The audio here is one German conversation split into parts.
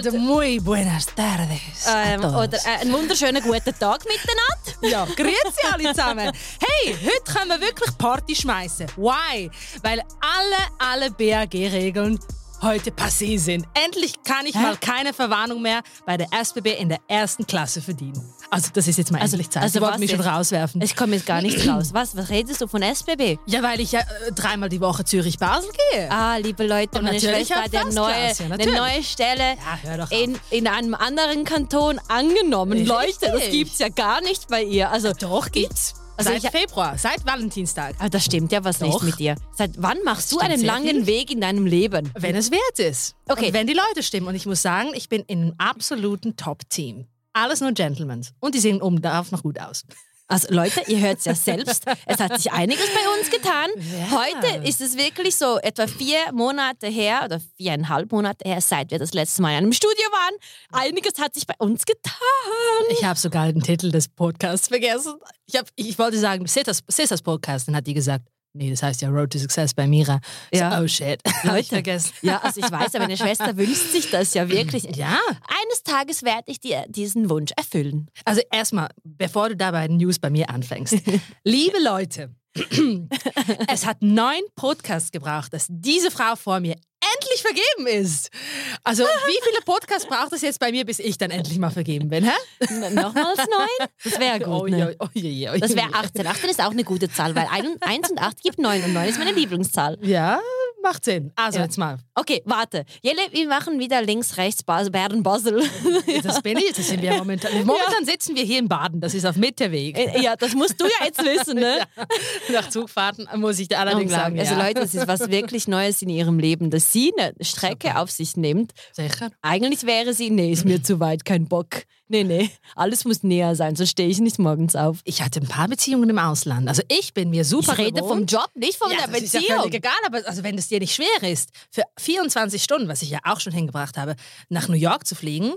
oder muy buenas tardes. Ähm, oder äh, einen wunderschönen guten Tag miteinander. Ja, grüezi alle zusammen. Hey, heute können wir wirklich Party schmeißen. Why? Weil alle, alle BAG-Regeln heute passé sind. Endlich kann ich Hä? mal keine Verwarnung mehr bei der SBB in der ersten Klasse verdienen. Also das ist jetzt mal Also- endlich Zeit. also Sie wollten mich schon jetzt? rauswerfen. Ich komme jetzt gar nicht raus. Was, was redest du von SBB? ja, weil ich ja äh, dreimal die Woche Zürich-Basel gehe. Ah, liebe Leute, Und meine natürlich Schwester hat eine neue, eine neue Stelle Ja, in, in einem anderen Kanton angenommen. Richtig. Leute, das gibt's ja gar nicht bei ihr. Also, Doch, gibt's. Also seit ich- Februar, seit Valentinstag. ah, das stimmt ja was nicht Doch. mit dir. Seit wann machst du Stimmt einen langen viel. Weg in deinem Leben? Wenn es wert ist. Okay. Und wenn die Leute stimmen. Und ich muss sagen, ich bin in einem absoluten Top-Team. Alles nur Gentlemen. Und die sehen oben darauf noch gut aus. Also Leute, ihr hört es ja selbst. Es hat sich einiges bei uns getan. Ja. Heute ist es wirklich so etwa vier Monate her oder viereinhalb Monate her, seit wir das letzte Mal in einem Studio waren. Einiges hat sich bei uns getan. Ich habe sogar den Titel des Podcasts vergessen. Ich, hab, ich wollte sagen, Sisters, Podcast. Dann hat die gesagt, nee, das heißt ja Road to Success bei Mira. Ja. So, oh shit. Habe ich vergessen. Ja, also ich weiß, aber meine Schwester wünscht sich das ja wirklich. Ja. Eines Tages werde ich dir diesen Wunsch erfüllen. Also erstmal, bevor du da bei den News bei mir anfängst. Liebe Leute, es hat neun Podcasts gebraucht, dass diese Frau vor mir endlich vergeben ist. Also wie viele Podcasts braucht es jetzt bei mir, bis ich dann endlich mal vergeben bin? Hä? N nochmals neun? Das wäre gut. Oh, ne? oh, oh, Das wäre je. 18. 18 ist auch eine gute Zahl, weil 1 und 8 gibt 9 und 9 ist meine Lieblingszahl. Ja, macht Sinn. Also Ja. jetzt mal. Okay, warte. Jelle, wir machen wieder links, rechts, Basel, Bern, Basel. Das bin ich. Das sind wir momentan. Momentan sitzen wir hier in Baden. Das ist auf Mitterweg. Äh, ja, das musst du ja jetzt wissen, ne? Nach Zugfahrten muss ich dir allerdings sagen. Also ja. Leute, das ist was wirklich Neues in ihrem Leben, dass sie eine Strecke auf sich nimmt. Sicher. Eigentlich wäre sie, nee, ist mir zu weit, kein Bock. Nee, nee, alles muss näher sein, so stehe ich nicht morgens auf. Ich hatte ein paar Beziehungen im Ausland. Also ich bin mir super Ich rede vom gewohnt. Job, nicht von ja, der das ist ja Beziehung. völlig egal, aber also wenn es dir nicht schwer ist, für 24 Stunden, was ich ja auch schon hingebracht habe, nach New York zu fliegen,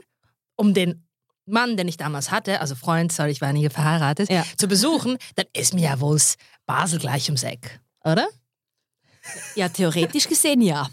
um den Mann, den ich damals hatte, also Freund, sorry, ich war nie verheiratet, Ja. zu besuchen, dann ist mir ja wohl Basel gleich ums Eck, oder? ja, theoretisch gesehen ja.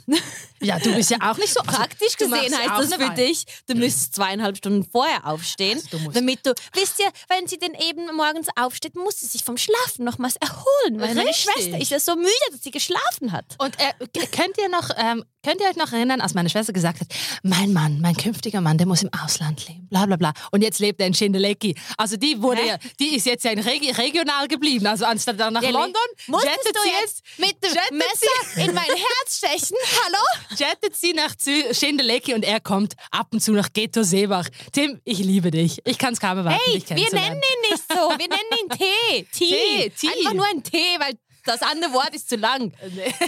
Ja, du bist ja auch nicht so. also, Praktisch du gesehen heißt das für dich, du müsstest zweieinhalb Stunden vorher aufstehen, Also, du damit du, wisst ihr, wenn sie denn eben morgens aufsteht, muss sie sich vom Schlafen nochmals erholen, meine Richtig. Schwester ist ja so müde, dass sie geschlafen hat. Und äh, könnt ihr noch, ähm, könnt ihr euch noch erinnern, als meine Schwester gesagt hat, mein Mann, mein künftiger Mann, der muss im Ausland leben, bla bla bla. Und jetzt lebt er in Schindelecki. Also die wurde ja, die ist jetzt ja in Regi regional geblieben. Also anstatt dann nach London, Musstest du jetzt mit dem Messer in mein Herz stechen? Hallo? Jettet sie nach Schindelecki und er kommt ab und zu nach Ghetto Seebach. Tim, ich liebe dich. Ich kann es kaum erwarten, Hey, dich wir kennenzulernen. nennen ihn nicht so, wir nennen ihn Tee. Tee, Tee. Einfach nur ein Tee, weil das andere Wort ist zu lang.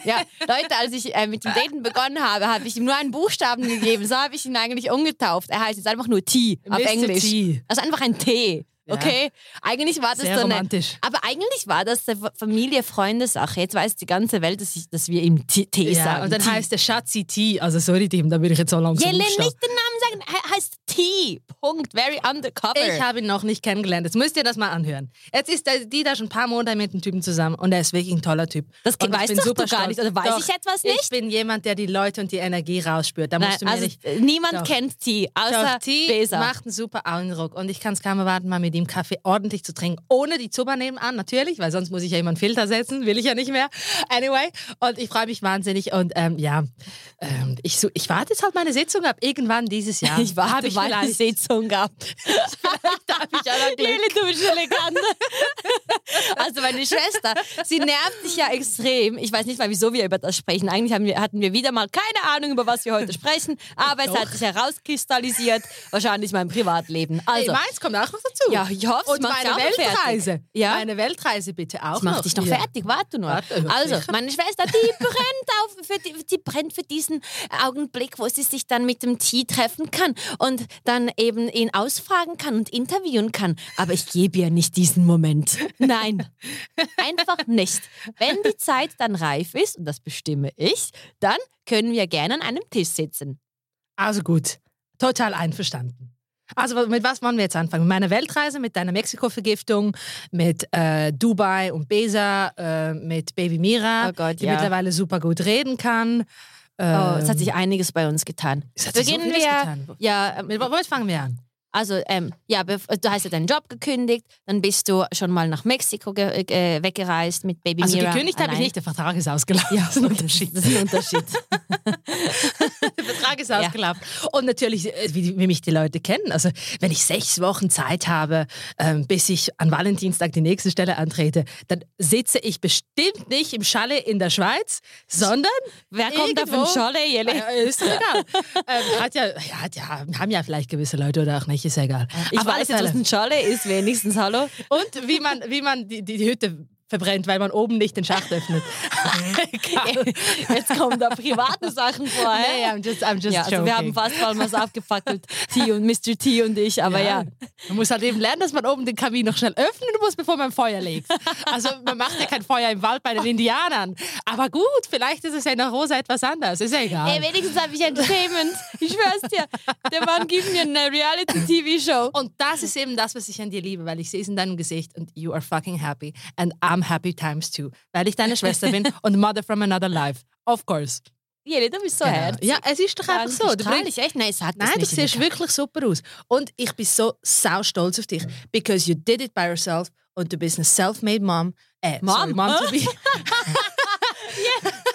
Ja, Leute, als ich äh, mit dem Daten begonnen habe, habe ich ihm nur einen Buchstaben gegeben. So habe ich ihn eigentlich umgetauft. Er heißt jetzt einfach nur T auf Mr. Englisch. T. Also einfach ein T. Okay? Eigentlich war das Sehr so eine. romantisch. Aber eigentlich war das eine Familie-Freunde-Sache. Jetzt weiß die ganze Welt, dass, ich, dass wir ihm T, T Ja, sagen. und dann T. heißt der Schatzi T. Also sorry, Tim, da würde ich jetzt so langsam Jelle, nicht den Namen sagen. Er heißt T. Punkt. Very undercover. Ich habe ihn noch nicht kennengelernt. Jetzt müsst ihr das mal anhören. Jetzt ist die da schon ein paar Monate mit dem Typen zusammen und er ist wirklich ein toller Typ. Das Und ich weißt bin doch super du gar stolz. nicht. Oder weiß Doch, ich etwas Ich nicht? bin jemand, der die Leute und die Energie rausspürt. Da Nein, musst du mir also nicht. niemand Doch. kennt T, außer Doch, T Besa. macht einen super Eindruck und ich kann es kaum erwarten, mal mit ihm Kaffee ordentlich zu trinken. Ohne die Zuber nebenan, natürlich, weil sonst muss ich ja immer einen Filter setzen, will ich ja nicht mehr. Anyway, und ich freue mich wahnsinnig und ähm, ja, ähm, ich, so, ich warte jetzt halt meine Sitzung ab, irgendwann dieses Jahr. Ich warte, ich meine vielleicht- Sitzung gehabt. da habe ich ja. Lili, du bist elegant. Meine Schwester, sie nervt sich ja extrem. Ich weiß nicht mal, wieso wir über das sprechen. Eigentlich wir, hatten wir wieder mal keine Ahnung, über was wir heute sprechen. Aber es Doch. hat sich herauskristallisiert. Wahrscheinlich mein Privatleben. Hey, Also, meins kommt auch noch dazu. ja, ich hoffe, es Und macht meine Weltreise. Fertig. Ja. Meine Weltreise bitte auch Das macht noch. dich noch Ja. fertig, warte nur. Warte, also, meine Schwester, die brennt, auf für die, die brennt für diesen Augenblick, wo sie sich dann mit dem Tee treffen kann und dann eben ihn ausfragen kann und interviewen kann. Aber ich gebe ihr nicht diesen Moment. Nein, einfach nicht. Wenn die Zeit dann reif ist, und das bestimme ich, dann können wir gerne an einem Tisch sitzen. Also gut, total einverstanden. Also mit was wollen wir jetzt anfangen? Mit meiner Weltreise, mit deiner Mexiko-Vergiftung, mit äh, Dubai und Besa, äh, mit Baby Mira, Oh Gott, die ja. mittlerweile super gut reden kann. Oh, es hat sich einiges bei uns getan. Es hat sich so Beginnen wir. getan. Ja, ähm, Mit womit fangen wir an? Also ähm, ja, du hast ja deinen Job gekündigt, dann bist du schon mal nach Mexiko äh, weggereist mit Baby Also Mira. gekündigt habe ich nicht, der Vertrag ist ausgelaufen. Ja, das ist ein Unterschied. Das ist ein Unterschied. Der Vertrag ist ausgelaufen. Und natürlich, äh, wie, wie mich die Leute kennen. Also, wenn ich sechs Wochen Zeit habe, ähm, bis ich an Valentinstag die nächste Stelle antrete, dann sitze ich bestimmt nicht im Chalet in der Schweiz, sondern. Wer kommt da Scholle, Jelle? Äh, egal. ähm, hat ja, ja, ja, haben ja vielleicht gewisse Leute oder auch nicht, ist ja egal. Ich alle weiß jetzt, was Fälle. ein Scholle ist, wenigstens, hallo? Und wie man, wie man die, die Hütte verbrennt, weil man oben nicht den Schacht öffnet. Jetzt kommen da private Sachen vor? Nee, I'm just, I'm just Ja, also wir haben fast mal was abgefackelt, T und Mr. T und ich, aber ja. Man muss halt eben lernen, dass man oben den Kamin noch schnell öffnen muss, bevor man Feuer legt. Also man macht ja kein Feuer im Wald bei den Indianern. Aber gut, vielleicht ist es ja in der Rosa etwas anders. Ist ja egal. Ey, wenigstens habe ich Entertainment. Ich schwör's dir. Der Mann gibt mir eine Reality-TV-Show. und das ist eben das, was ich an dir liebe, weil ich sehe es in deinem Gesicht und you are fucking happy and I'm happy times two, weil ich deine Schwester bin und Mother from another life. Of course. Jelle, du bist so Genau. herzig. Ja, es ist doch einfach so. Du bringst- ich echt? Nein, sag das Nein, du nicht. siehst wirklich super aus. Und ich bin so sau stolz auf dich. Because you did it by yourself und du bist eine self-made Mom. Äh, Mom? Sorry, Mom to be.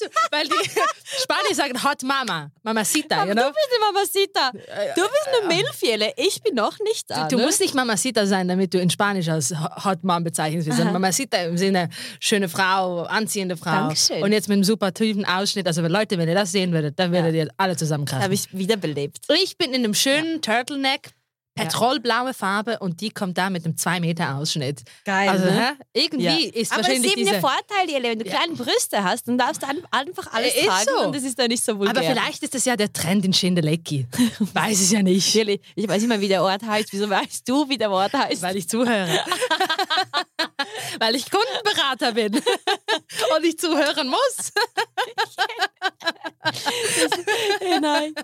weißt du, weil die Spanier sagen Hot Mama. Mamacita, you du know? bist eine Mamacita. Du bist eine Milf, Jelle. Ich bin noch nicht da. Du ne? musst nicht Mamacita sein, damit du in Spanisch als Hot Mom bezeichnet wirst, Mamacita im Sinne schöne Frau, anziehende Frau. Dankeschön. Und jetzt mit einem super tiefen Ausschnitt. Also Leute, wenn ihr das sehen würdet, dann würdet ihr alle zusammenkrachen. habe ich wiederbelebt. Ich bin in einem schönen Turtleneck, petrolblaue Farbe und die kommt da mit einem 2 Meter Ausschnitt. Geil, Also ne? irgendwie Ja. ist Aber es ist wahrscheinlich eben diese... der Vorteil, Jelle, wenn du Ja. kleine Brüste hast, dann darfst du einfach alles Ist tragen so. und das ist dann nicht so vulgär. aber vielleicht ist das ja der Trend in Schindelecki. Weiß es ja nicht, Jelle, ich weiß nicht mal, wie der Ort heißt. Wieso weißt du, wie der Ort heißt? weil ich zuhöre. weil ich Kundenberater bin und ich zuhören muss. Nein.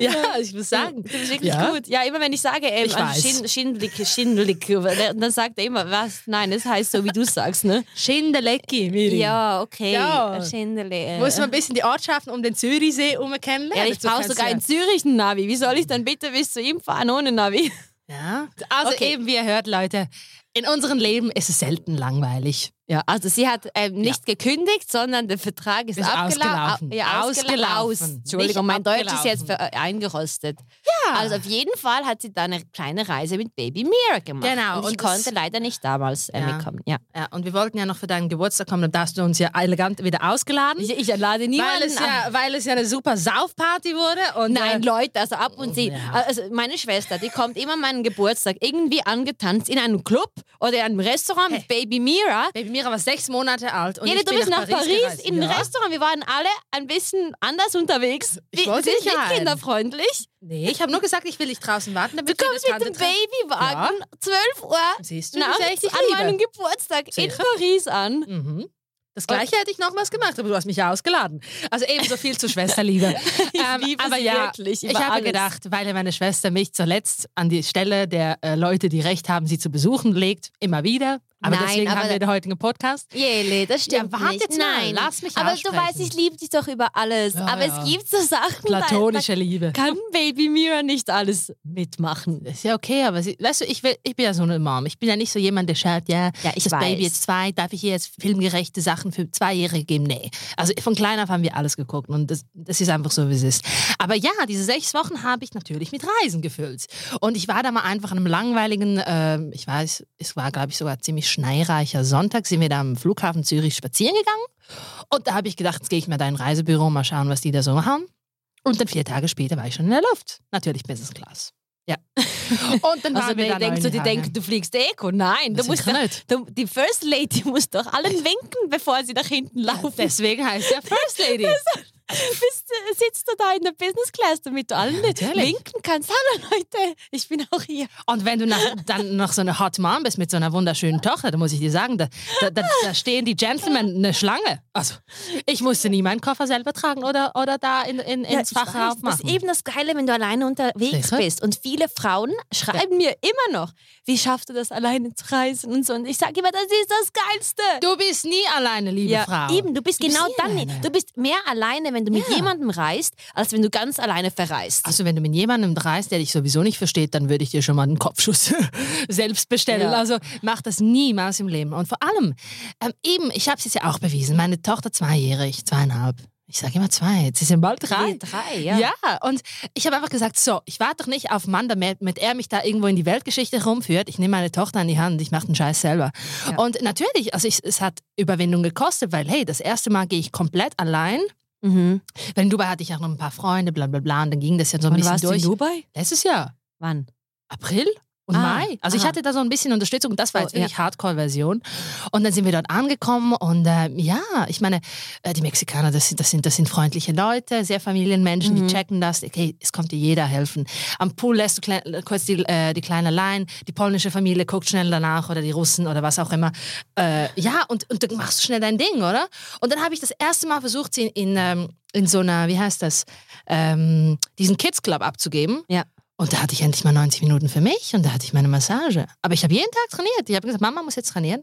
Ja, ich muss sagen. Du bist wirklich Ja. gut. Ja, immer wenn ich sage, ähm, Ich also. Schind, Schindlick, Schindlick, dann sagt er immer, was? Nein, es heißt so, wie du sagst, ne? Schindelecki, Miri. Ja, okay. Ja. Schindele. Muss man ein bisschen die Ortschaften um den Zürichsee herum kennenlernen. ja, ich brauche sogar in Zürich Navi. Wie soll ich dann bitte bis zu ihm fahren ohne Navi? Ja, also Okay. eben, wie ihr hört, Leute, in unserem Leben ist es selten langweilig. Ja, also sie hat ähm, nicht gekündigt, sondern der Vertrag ist, Ist ausgelaufen. abgelaufen. Ja, ausgelaufen. Ausgelaufen. Entschuldigung, mein Deutsch ist jetzt ver- äh, eingerostet. Ja. Also auf jeden Fall hat sie da eine kleine Reise mit Baby Mira gemacht. Genau, Und ich und das- konnte leider nicht damals äh, Ja. mitkommen. Ja. Ja, und wir wollten ja noch für deinen Geburtstag kommen, dann hast du uns ja elegant wieder ausgeladen. Ich, ich lade niemanden weil, es ja, weil es ja eine super Saufparty wurde. Und, Nein, äh, Leute, also ab und zu. Ja. Also meine Schwester, die kommt immer an meinen Geburtstag irgendwie angetanzt in einem Club oder in einem Restaurant mit Baby Mira. Baby Mira war sechs Monate alt. Und Jede, ich du bin bist nach Paris, gereist. in ein ja. Restaurant. Wir waren alle ein bisschen anders unterwegs. Ich wollte nicht nicht kinderfreundlich. Nee, ich habe nur gesagt, ich will dich draußen warten. Du damit wir kommst mit dem. Babywagen 12 Uhr Siehst du, nachts ich an liebe. meinem Geburtstag in Sicher? Paris an. Mhm. Das gleiche hätte ich nochmals gemacht, aber du hast mich ja ausgeladen. Also ebenso viel zu Schwesterliebe. Ähm, liebe aber sie ja, wirklich ich habe alles. gedacht, weil ja meine Schwester mich zuletzt an die Stelle der äh, Leute, die Recht haben, sie zu besuchen, legt, immer wieder. Aber Nein, deswegen aber haben wir den heutigen Podcast. Jele, das stimmt Ja, warte nicht. jetzt mal, Nein, lass mich Aber aussprechen. du weißt, ich liebe dich doch über alles. Ja, aber ja. es gibt so Sachen, Platonische da, Liebe. kann Baby Mira nicht alles mitmachen. Ist ja okay, aber sie, weißt du, ich, will, ich bin ja so eine Mom. Ich bin ja nicht so jemand, der schaut, ja, Ja, ich das weiß. Baby ist zwei, darf ich ihr jetzt filmgerechte Sachen für Zweijährige geben? Nee. Also von klein auf haben wir alles geguckt und das, das ist einfach so, wie es ist. Aber ja, diese sechs Wochen habe ich natürlich mit Reisen gefüllt. Und ich war da mal einfach an einem langweiligen, ähm, ich weiß, es war, glaube ich, sogar ziemlich schneereicher Sonntag, sind wir da am Flughafen Zürich spazieren gegangen. Und da habe ich gedacht, jetzt gehe ich mal da in ein Reisebüro, mal schauen, was die da so haben. Und dann vier Tage später war ich schon in der Luft. Natürlich Business Class. Ja. Und dann Also wir da denkst du, die denken, du fliegst Eco? Nein, du Das musst sicher doch, nicht. du, die First Lady muss doch allen winken, bevor sie nach hinten laufen. Deswegen heißt ja First Lady. Bist, sitzt du da in der Business Class, damit du allen nicht winken kannst. Hallo Leute, ich bin auch hier. Und wenn du nach, dann noch so eine Hot Mom bist mit so einer wunderschönen Tochter, dann muss ich dir sagen, da, da, da, stehen die Gentlemen eine Schlange. Also, ich musste nie meinen Koffer selber tragen oder, oder da in, in, ins ich Fach weiß, Das ist eben das Geile, wenn du alleine unterwegs Sicher? bist. Und viele Frauen schreiben mir immer noch, wie schaffst du das alleine zu reisen und so. Und ich sage immer, das ist das Geilste. Du bist nie alleine, liebe ja, Frau. eben, du bist Du bist genau nie dann alleine. nicht. Du bist mehr alleine, wenn du mit Ja. jemandem reist, als wenn du ganz alleine verreist. Also wenn du mit jemandem reist, der dich sowieso nicht versteht, dann würde ich dir schon mal einen Kopfschuss selbst bestellen. Ja. Also mach das niemals im Leben. Und vor allem, ähm, eben, ich habe es jetzt ja auch bewiesen, meine Tochter zweijährig, zweieinhalb. Ich sage immer zwei, jetzt sie bald drei. Nee, drei, ja. Ja, und ich habe einfach gesagt, so, ich warte doch nicht auf Mann, damit mit er mich da irgendwo in die Weltgeschichte rumführt. Ich nehme meine Tochter an die Hand, ich mache den Scheiß selber. Ja. Und natürlich, also ich, es hat Überwindung gekostet, weil hey, das erste Mal gehe ich komplett allein. Mhm. Weil in Dubai hatte ich auch noch ein paar Freunde, bla bla bla, und dann ging das ja so ein Wann bisschen warst durch. du in Dubai? Letztes Jahr. Wann? April und Ah, Mai. Also ich aha. hatte da so ein bisschen Unterstützung und das war Oh, jetzt wirklich Hardcore-Version. Und dann sind wir dort angekommen und äh, ja, ich meine, äh, die Mexikaner, das sind, das, sind, das sind freundliche Leute, sehr Familienmenschen, Mhm. die checken das. Okay, es kommt dir jeder helfen. Am Pool lässt du klein, kurz die, äh, die Kleine allein, die polnische Familie guckt schnell danach oder die Russen oder was auch immer. Äh, ja, und, und dann machst du schnell dein Ding, oder? Und dann habe ich das erste Mal versucht, sie in, in, ähm, in so einer, wie heißt das, ähm, diesen Kids Club abzugeben. Ja. Und da hatte ich endlich mal 90 Minuten für mich und da hatte ich meine Massage. Aber ich habe jeden Tag trainiert. Ich habe gesagt, Mama muss jetzt trainieren.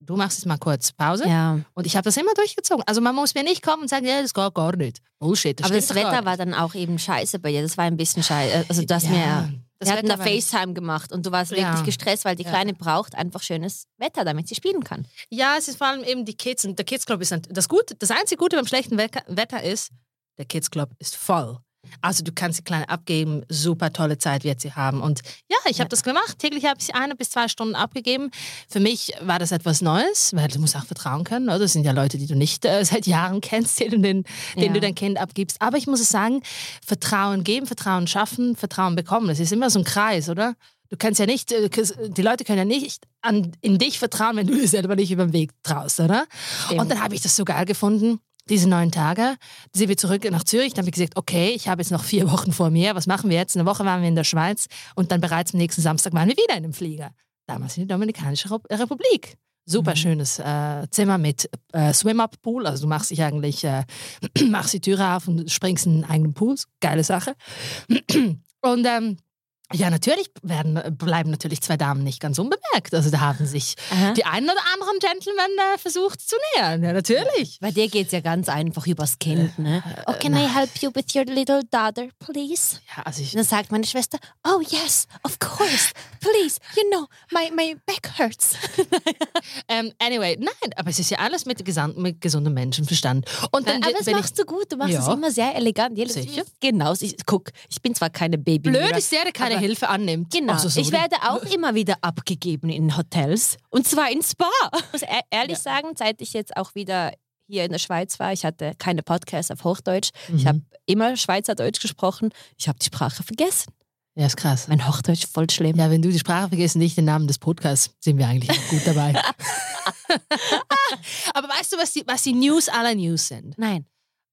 Du machst jetzt mal kurz Pause. Ja. Und ich habe das immer durchgezogen. Also man muss mir nicht kommen und sagen, ja, das geht gar nicht. Bullshit. Das Aber das Wetter war dann auch eben scheiße bei dir. Das war ein bisschen scheiße. Also du hast Ja, mir... das Wir hatten da FaceTime gemacht und du warst Ja. wirklich gestresst, weil die Ja. Kleine braucht einfach schönes Wetter, damit sie spielen kann. Ja, es ist vor allem eben die Kids. Und der Kids Club ist das Gute. Das einzige Gute beim schlechten Wetter- Wetter ist, der Kids Club ist voll. Also du kannst die Kleine abgeben, super tolle Zeit wird sie haben. Und ja, ich habe Ja. das gemacht. Täglich habe ich sie eine bis zwei Stunden abgegeben. Für mich war das etwas Neues, weil du musst auch vertrauen können. Oder? Das sind ja Leute, die du nicht äh, seit Jahren kennst, denen, denen Ja. du dein Kind abgibst. Aber ich muss es sagen, Vertrauen geben, Vertrauen schaffen, Vertrauen bekommen. Das ist immer so ein Kreis, oder? Du kannst ja nicht, äh, die Leute können ja nicht an, in dich vertrauen, wenn du dir selber nicht über den Weg traust, oder? Stimmt. Und dann habe ich das so geil gefunden, diese neun Tage. Sind wir zurück nach Zürich. Dann habe ich gesagt, okay, ich habe jetzt noch vier Wochen vor mir. Was machen wir jetzt? Eine Woche waren wir in der Schweiz und dann bereits am nächsten Samstag waren wir wieder in dem Flieger. Damals in der Dominikanische Rep- Republik. Super Mhm. schönes äh, Zimmer mit äh, Swim-Up-Pool. Also du machst dich eigentlich, äh, machst die Türe auf und springst in einen eigenen Pool. Geile Sache. Und ähm, ja, natürlich werden, bleiben natürlich zwei Damen nicht ganz unbemerkt. Also da haben sich Aha. die einen oder anderen Gentlemen äh, versucht zu nähern. Ja, natürlich. Bei dir geht es ja ganz einfach übers Kind, ne? Oh, can I help you with your little daughter, please? Ja, also ich, Und dann sagt meine Schwester, oh yes, of course, please, you know, my, my back hurts. ähm, anyway, nein, aber es ist ja alles mit, gesan- mit gesundem Menschenverstand. Und dann, Aber das wenn ich, machst du gut, du machst Ja. es immer sehr elegant. Sicher. Genau, ich, guck, ich bin zwar keine Baby. blöd ist der keine aber- Hilfe annimmt. Genau, Also, ich werde auch immer wieder abgegeben in Hotels und zwar in Spa. Ich muss e- ehrlich Ja. sagen, seit ich jetzt auch wieder hier in der Schweiz war, ich hatte keine Podcasts auf Hochdeutsch, ich Mhm. habe immer Schweizerdeutsch gesprochen, ich habe die Sprache vergessen. Ja, ist krass. Mein Hochdeutsch voll schlimm. Ja, wenn du die Sprache vergisst und nicht den Namen des Podcasts, sind wir eigentlich auch gut dabei. aber weißt du, was die, was die News aller News sind? Nein.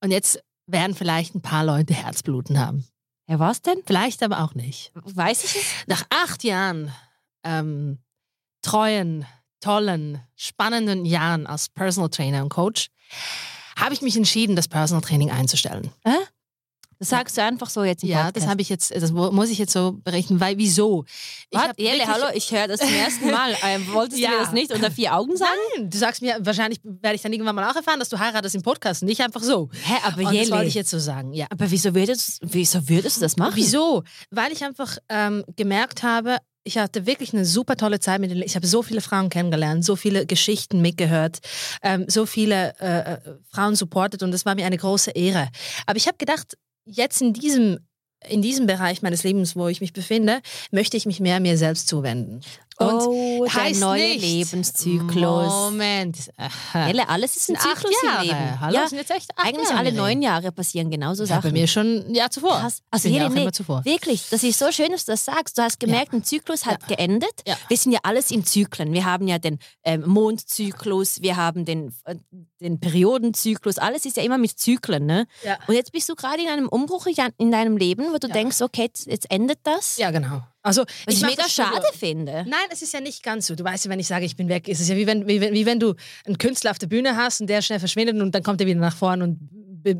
Und jetzt werden vielleicht ein paar Leute Herzbluten haben. Ja, was denn? Vielleicht aber auch nicht. Weiß ich es? Nach acht Jahren ähm, treuen, tollen, spannenden Jahren als Personal Trainer und Coach habe ich mich entschieden, das Personal Training einzustellen. Das sagst du einfach so jetzt im Ja, Podcast. das habe ich jetzt, das mu- muss ich jetzt so berichten, weil wieso? Ich Jelle, wirklich- hallo, ich höre das zum ersten Mal. Ähm, wolltest Ja. du mir das nicht unter vier Augen sagen? Nein, du sagst mir, wahrscheinlich werde ich dann irgendwann mal auch erfahren, dass du heiratest im Podcast, nicht einfach so. Hä, aber Und das Jelle. wollte ich jetzt so sagen, ja. aber wieso würdest, wieso würdest du das machen? Wieso? Weil ich einfach ähm, gemerkt habe, ich hatte wirklich eine super tolle Zeit mit den. Ich habe so viele Frauen kennengelernt, so viele Geschichten mitgehört, ähm, so viele äh, äh, Frauen supportet und das war mir eine große Ehre. Aber ich habe gedacht, jetzt in diesem in diesem Bereich meines Lebens, wo ich mich befinde, möchte ich mich mehr mir selbst zuwenden. Und oh, der heißt neue nicht, Lebenszyklus. Moment. Aha. Jelle, alles ist ein Zyklus Jahre. im Leben. Hallo, ja, sind jetzt echt acht eigentlich Jahre alle neun Jahre passieren genauso Ja, bei Sachen. mir schon ein Jahr zuvor. Krass. Also ja auch nee, zuvor. wirklich, das ist so schön, dass du das sagst. Du hast gemerkt, ein Zyklus hat geendet. Ja. Wir sind ja alles in Zyklen. Wir haben ja den ähm, Mondzyklus, wir haben den, äh, den Periodenzyklus. Alles ist ja immer mit Zyklen. Ne? Ja. Und jetzt bist du gerade in einem Umbruch in deinem Leben, wo du Ja. denkst, okay, jetzt, jetzt endet das. Ja, genau. Also, Was ich, mach mega schade finde. Nein, es ist ja nicht ganz so. Du weißt ja, wenn ich sage, ich bin weg, ist es ja wie wenn, wie, wie wenn du einen Künstler auf der Bühne hast und der schnell verschwindet und dann kommt er wieder nach vorne und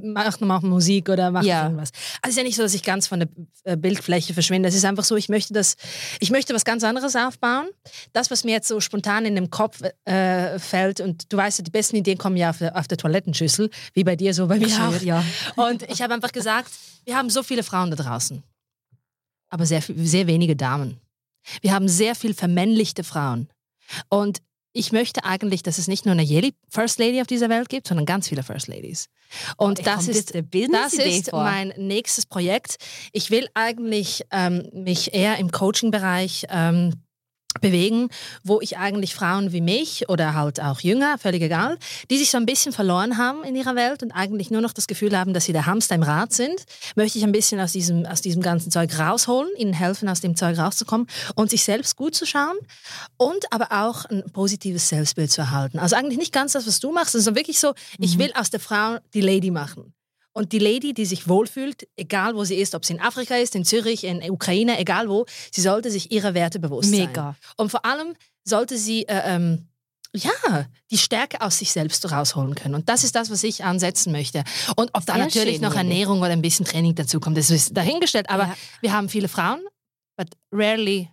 machen machen Musik oder machen Ja. irgendwas. Also es ist ja nicht so, dass ich ganz von der äh, Bildfläche verschwinde. Es ist einfach so, ich möchte das, ich möchte was ganz anderes aufbauen. Das, was mir jetzt so spontan in den Kopf äh, fällt und du weißt, ja, die besten Ideen kommen ja auf der, auf der Toilettenschüssel, wie bei dir so, bei mir auch. ja. Und ich habe einfach gesagt, wir haben so viele Frauen da draußen, aber sehr, sehr wenige Damen. Wir haben sehr viel vermännlichte Frauen. Und ich möchte eigentlich, dass es nicht nur eine First Lady auf dieser Welt gibt, sondern ganz viele First Ladies. Und Kommt das ist, das ist vor. mein nächstes Projekt. Ich will eigentlich ähm, mich eher im Coaching-Bereich ähm, bewegen, wo ich eigentlich Frauen wie mich oder halt auch jünger, völlig egal, die sich so ein bisschen verloren haben in ihrer Welt und eigentlich nur noch das Gefühl haben, dass sie der Hamster im Rad sind, möchte ich ein bisschen aus diesem, aus diesem ganzen Zeug rausholen, ihnen helfen, aus dem Zeug rauszukommen und sich selbst gut zu schauen und aber auch ein positives Selbstbild zu erhalten. Also eigentlich nicht ganz das, was du machst, sondern wirklich so, ich will aus der Frau die Lady machen. Und die Lady, die sich wohlfühlt, egal wo sie ist, ob sie in Afrika ist, in Zürich, in Ukraine, egal wo, sie sollte sich ihrer Werte bewusst sein. Mega. Und vor allem sollte sie äh, ähm, ja, die Stärke aus sich selbst rausholen können. Und das ist das, was ich ansetzen möchte. Und ob da natürlich schön, noch. Ernährung oder ein bisschen Training dazu kommt, das ist dahingestellt. Aber Ja. wir haben viele Frauen, but rarely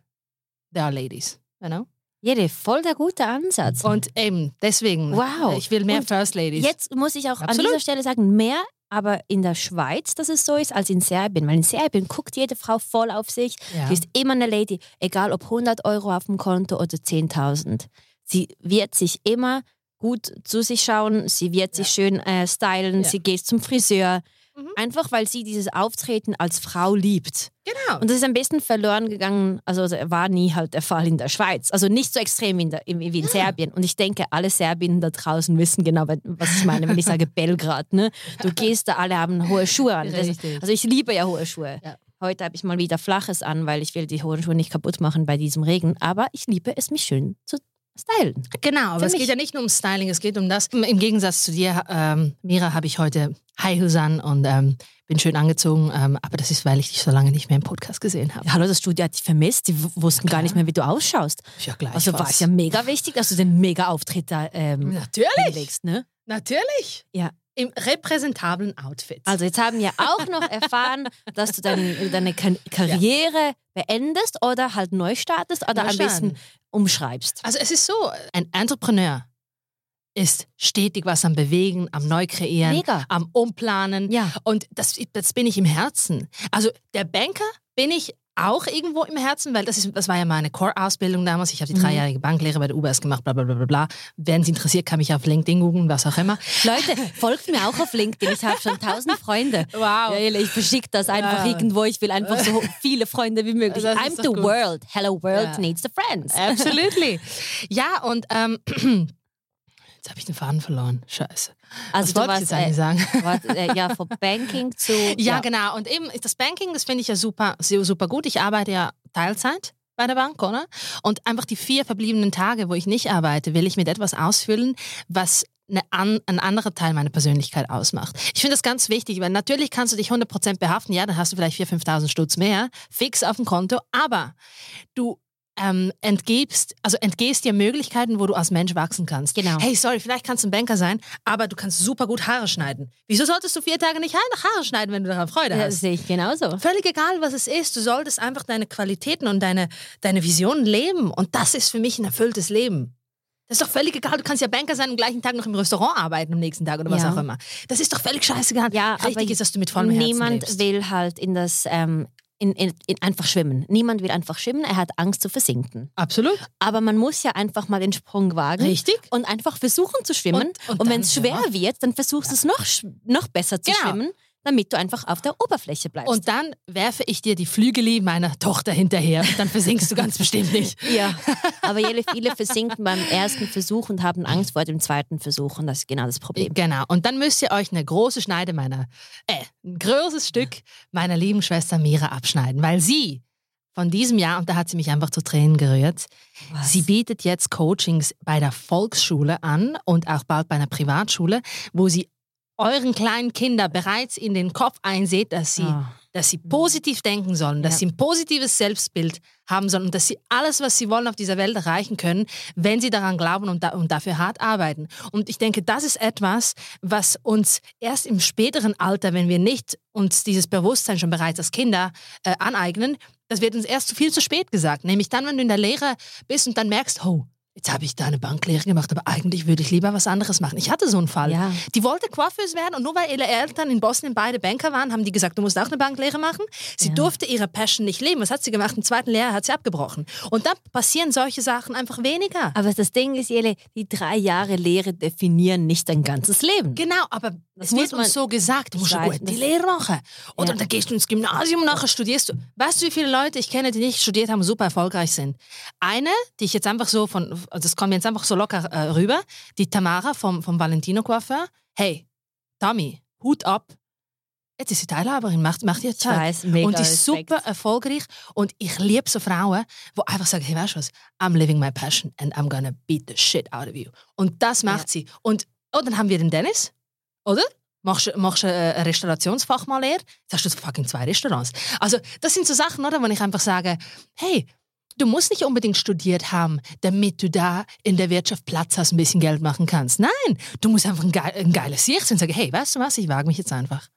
there are ladies. You know? Jede, voll der gute Ansatz. Und eben deswegen, Wow. ich will mehr Und First Ladies. Jetzt muss ich auch an Absolut. dieser Stelle sagen, mehr aber in der Schweiz, dass es so ist, als in Serbien. Weil in Serbien guckt jede Frau voll auf sich. Ja. Sie ist immer eine Lady, egal ob 100 Euro auf dem Konto oder 10.000. Sie wird sich immer gut zu sich schauen, sie wird sich schön äh, stylen, Ja. sie geht zum Friseur. Mhm. Einfach weil sie dieses Auftreten als Frau liebt. Genau. Und das ist ein bisschen verloren gegangen, also das war nie halt der Fall in der Schweiz. Also nicht so extrem wie in, der, wie in Serbien. Und ich denke, alle Serbinnen da draußen wissen genau, was ich meine, wenn ich sage Belgrad. Ne? Du gehst da, alle haben hohe Schuhe an. Das, also ich liebe ja hohe Schuhe. Ja. Heute habe ich mal wieder Flaches an, weil ich will die hohen Schuhe nicht kaputt machen bei diesem Regen. Aber ich liebe es, mich schön zu stylen. Genau, aber es mich. geht ja nicht nur ums Styling, es geht um das. Im Gegensatz zu dir, ähm, Mira, habe ich heute High Heels an und ähm, bin schön angezogen. Ähm, aber das ist, weil ich dich so lange nicht mehr im Podcast gesehen habe. Hallo, das Studio hat dich vermisst. Die wussten gar nicht mehr, wie du ausschaust. Ja, gleich. Also war es ja mega wichtig, dass du den Mega-Auftritt da ähm, Natürlich, hinlegst, ne? natürlich. Ja. Im repräsentablen Outfit. Also jetzt haben wir auch noch erfahren, dass du dein, deine Kan- Karriere beendest oder halt neu startest oder Neu ein bisschen umschreibst. Also es ist so, ein Entrepreneur ist stetig was am Bewegen, am Neukreieren, Mega. am Umplanen. Ja. Und das, das bin ich im Herzen. Also der Banker bin ich auch irgendwo im Herzen, weil das, ist, das war ja meine Core-Ausbildung damals. Ich habe die Mhm. dreijährige Banklehre bei der UBS gemacht, bla bla bla bla bla. Wer es interessiert, kann mich auf LinkedIn googeln, was auch immer. Leute, folgt mir auch auf LinkedIn. Ich habe schon tausend Freunde. Wow. Ich verschicke das einfach Ja. irgendwo. Ich will einfach so viele Freunde wie möglich. Das I'm the gut. world. Hello world Ja. needs the friends. Absolutely. ja, und ähm, jetzt habe ich den Faden verloren. Scheiße. Also was wollte ich warst jetzt eigentlich sagen? Warte, äh, ja, von Banking zu. Ja, genau. Und eben das Banking, das finde ich ja super, super gut. Ich arbeite ja Teilzeit bei der Bank, oder? Und einfach die vier verbliebenen Tage, wo ich nicht arbeite, will ich mit etwas ausfüllen, was eine an, ein anderer Teil meiner Persönlichkeit ausmacht. Ich finde das ganz wichtig, weil natürlich kannst du dich 100% behaften, ja, dann hast du vielleicht 4.000, 5.000 Stutz mehr, fix auf dem Konto, aber du ähm, entgibst, also entgehst dir Möglichkeiten, wo du als Mensch wachsen kannst. Genau. Hey, sorry, vielleicht kannst du ein Banker sein, aber du kannst super gut Haare schneiden. Wieso solltest du vier Tage nicht Haare schneiden, wenn du daran Freude hast? das sehe ich genauso. Völlig egal, was es ist. Du solltest einfach deine Qualitäten und deine, deine Visionen leben. Und das ist für mich ein erfülltes Leben. Das ist doch völlig egal. Du kannst ja Banker sein und am gleichen Tag noch im Restaurant arbeiten am nächsten Tag oder was Ja. auch immer. Das ist doch völlig scheißegal. Ja, Richtig aber ist, dass du mit vollem Herzen Niemand lebst. will halt in das, ähm, in, in, in einfach schwimmen. Niemand will einfach schwimmen, er hat Angst zu versinken. Absolut. Aber man muss ja einfach mal den Sprung wagen. Richtig. Und einfach versuchen zu schwimmen. Und- Und, und wenn es schwer ja. wird, dann versuchst du es noch, noch besser zu Genau. schwimmen, damit du einfach auf der Oberfläche bleibst. Und dann werfe ich dir die Flügeli meiner Tochter hinterher. Dann versinkst du ganz bestimmt nicht. ja, aber viele versinken beim ersten Versuch und haben Angst vor dem zweiten Versuch. Und das ist genau das Problem. Genau. Und dann müsst ihr euch eine große Schneide meiner, äh, ein großes Stück meiner lieben Schwester Mira abschneiden, weil sie von diesem Jahr, und da hat sie mich einfach zu Tränen gerührt, Was? sie bietet jetzt Coachings bei der Volksschule an und auch bald bei einer Privatschule, wo sie euren kleinen Kinder bereits in den Kopf einseht, dass sie, Ah. dass sie positiv denken sollen, dass Ja. sie ein positives Selbstbild haben sollen und dass sie alles, was sie wollen, auf dieser Welt erreichen können, wenn sie daran glauben und, da, und dafür hart arbeiten. Und ich denke, das ist etwas, was uns erst im späteren Alter, wenn wir nicht uns dieses Bewusstsein schon bereits als Kinder äh, aneignen, das wird uns erst viel zu spät gesagt. Nämlich dann, wenn du in der Lehre bist und dann merkst, oh, Jetzt habe ich da eine Banklehre gemacht, aber eigentlich würde ich lieber was anderes machen. Ich hatte so einen Fall. Ja. Die wollte Coiffeuse werden und nur weil ihre Eltern in Bosnien beide Banker waren, haben die gesagt, du musst auch eine Banklehre machen. Sie Ja. durfte ihre Passion nicht leben. Was hat sie gemacht? Im zweiten Lehrjahr hat sie abgebrochen. Und dann passieren solche Sachen einfach weniger. Aber das Ding ist, Jele, die drei Jahre Lehre definieren nicht dein ganzes Leben. Genau, aber Das es wird man- uns so gesagt, du musst weiß, gut die Lehre machen. Oder Ja. dann gehst du ins Gymnasium und nachher studierst du. Weißt du, wie viele Leute ich kenne, die nicht studiert haben und super erfolgreich sind? Eine, die ich jetzt einfach so von, das kommt mir jetzt einfach so locker äh, rüber, die Tamara vom, vom Valentino Coiffeur. Hey, Tommy, Hut ab. Jetzt ist sie Teilhaberin, macht, macht ihr weiß, mega und ist Respekt. super erfolgreich. Und ich liebe so Frauen, die einfach sagen, hey, weißt du was, I'm living my passion and I'm gonna beat the shit out of you. Und das macht sie. Und oh, dann haben wir den Dennis, oder? Machst, du- machst äh, eine Restaurationsfachmannlehre? Jetzt hast du fucking zwei Restaurants. Also das sind so Sachen, oder, wo ich einfach sage, hey, du musst nicht unbedingt studiert haben, damit du da in der Wirtschaft Platz hast, ein bisschen Geld machen kannst. Nein, du musst einfach ein, geil, ein geiles Sicht sein und sagen, hey, weißt du was, ich wage mich jetzt einfach.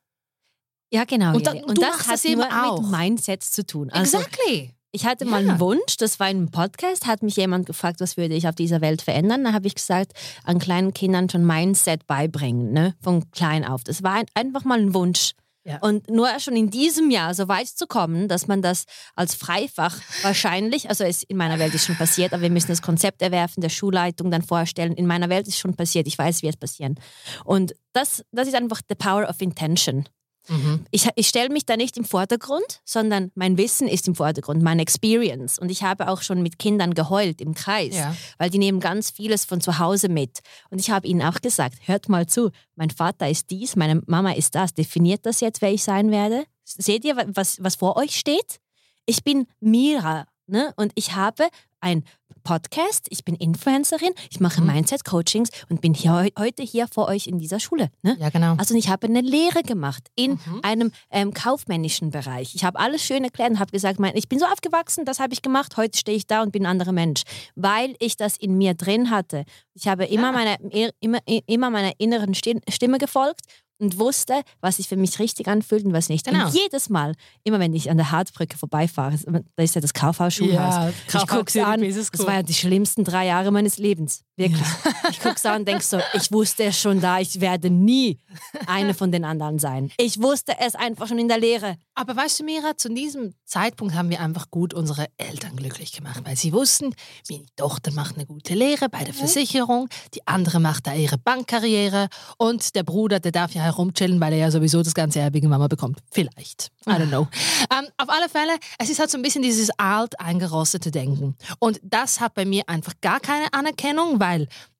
Ja, genau. Und dann- und das hat eben auch. mit Mindsets zu tun. Also, exactly. Ich hatte mal Ja. einen Wunsch, das war in einem Podcast, hat mich jemand gefragt, was würde ich auf dieser Welt verändern. Da habe ich gesagt, an kleinen Kindern schon Mindset beibringen, ne? von klein auf. Das war ein, einfach mal ein Wunsch. Ja. Und nur schon in diesem Jahr so weit zu kommen, dass man das als Freifach wahrscheinlich, also es in meiner Welt ist schon passiert, aber wir müssen das Konzept erwerfen, der Schulleitung dann vorstellen. In meiner Welt ist schon passiert, ich weiß, wie es passieren. Und das, das ist einfach the power of intention. Mhm. Ich, ich stelle mich da nicht im Vordergrund, sondern mein Wissen ist im Vordergrund, meine Experience. Und ich habe auch schon mit Kindern geheult im Kreis, Ja. weil die nehmen ganz vieles von zu Hause mit. Und ich habe ihnen auch gesagt, hört mal zu, mein Vater ist dies, meine Mama ist das. Definiert das jetzt, wer ich sein werde? Seht ihr, was, was vor euch steht? Ich bin Mira ne? und ich habe ein Podcast, ich bin Influencerin, ich mache Mhm. Mindset-Coachings und bin hier, heu- heute hier vor euch in dieser Schule. Ne? Ja, genau. Also ich habe eine Lehre gemacht in Mhm. einem ähm, kaufmännischen Bereich. Ich habe alles schön erklärt und habe gesagt, mein, ich bin so aufgewachsen, das habe ich gemacht, heute stehe ich da und bin ein anderer Mensch, weil ich das in mir drin hatte. Ich habe immer, Ja. meiner, immer, immer meiner inneren Sti- Stimme gefolgt und wusste, was sich für mich richtig anfühlt und was nicht. Genau. Und jedes Mal, immer wenn ich an der Hartbrücke vorbeifahre, da ist ja das Kaufhaus-Schulhaus. ich gucke es an, das war ja die schlimmsten drei Jahre meines Lebens. Wirklich. Ich gucke an und denke so, ich wusste es schon da, ich werde nie eine von den anderen sein. Ich wusste es einfach schon in der Lehre. Aber weißt du, Mira, zu diesem Zeitpunkt haben wir einfach gut unsere Eltern glücklich gemacht, weil sie wussten, meine Tochter macht eine gute Lehre bei der Versicherung, die andere macht da ihre Bankkarriere und der Bruder, der darf ja herumchillen, weil er ja sowieso das ganze erbige Mama bekommt. Vielleicht. I don't know. Ähm, auf alle Fälle, es ist halt so ein bisschen dieses alt eingerostete Denken. Und das hat bei mir einfach gar keine Anerkennung, weil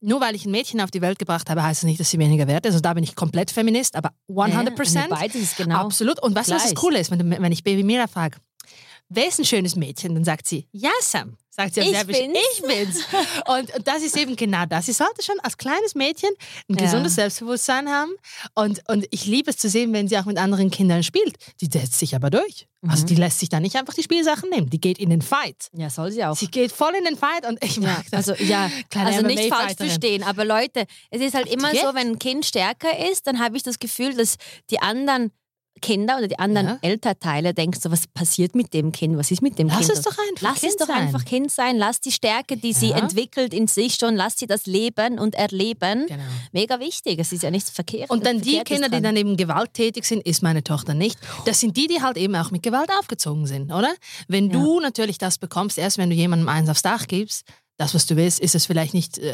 nur weil ich ein Mädchen auf die Welt gebracht habe, heißt es nicht, dass sie weniger wert ist. Also da bin ich komplett Feminist, aber 100 Ja, beides ist genau. Absolut. Und weißt du, was das. Coole ist, wenn, wenn ich Baby Mira frage, wer ist ein schönes Mädchen? Dann sagt sie, ja, Sam. Sagt sie auf Ich Serbisch, bin's. ich bin's. und, das ist eben genau das. Sie sollte schon als kleines Mädchen ein Ja. gesundes Selbstbewusstsein haben. Und, und ich liebe es zu sehen, wenn sie auch mit anderen Kindern spielt. Die setzt sich aber durch. Also Mhm. die lässt sich da nicht einfach die Spielsachen nehmen. Die geht in den Fight. Ja, soll sie auch. Sie geht voll in den Fight und ich Ja, mag das. also ja, Kleine also nicht falsch verstehen, aber Leute, es ist halt immer so, wenn ein Kind stärker ist, dann habe ich das Gefühl, dass die anderen Kinder oder die anderen Ja. Elternteile denken so, was passiert mit dem Kind? Was ist mit dem Lass Kind? es doch einfach Lass Kind es doch sein. einfach Kind sein. Lass die Stärke, die sie Ja. entwickelt in sich schon, lass sie das leben und erleben. Genau. Mega wichtig. Es ist ja nichts verkehrt. Und dann die Kinder, die dann eben gewalttätig sind, ist meine Tochter nicht. Das sind die, die halt eben auch mit Gewalt aufgezogen sind, oder? Wenn du natürlich das bekommst, erst wenn du jemandem eins aufs Dach gibst, das, was du willst, ist es vielleicht nicht äh,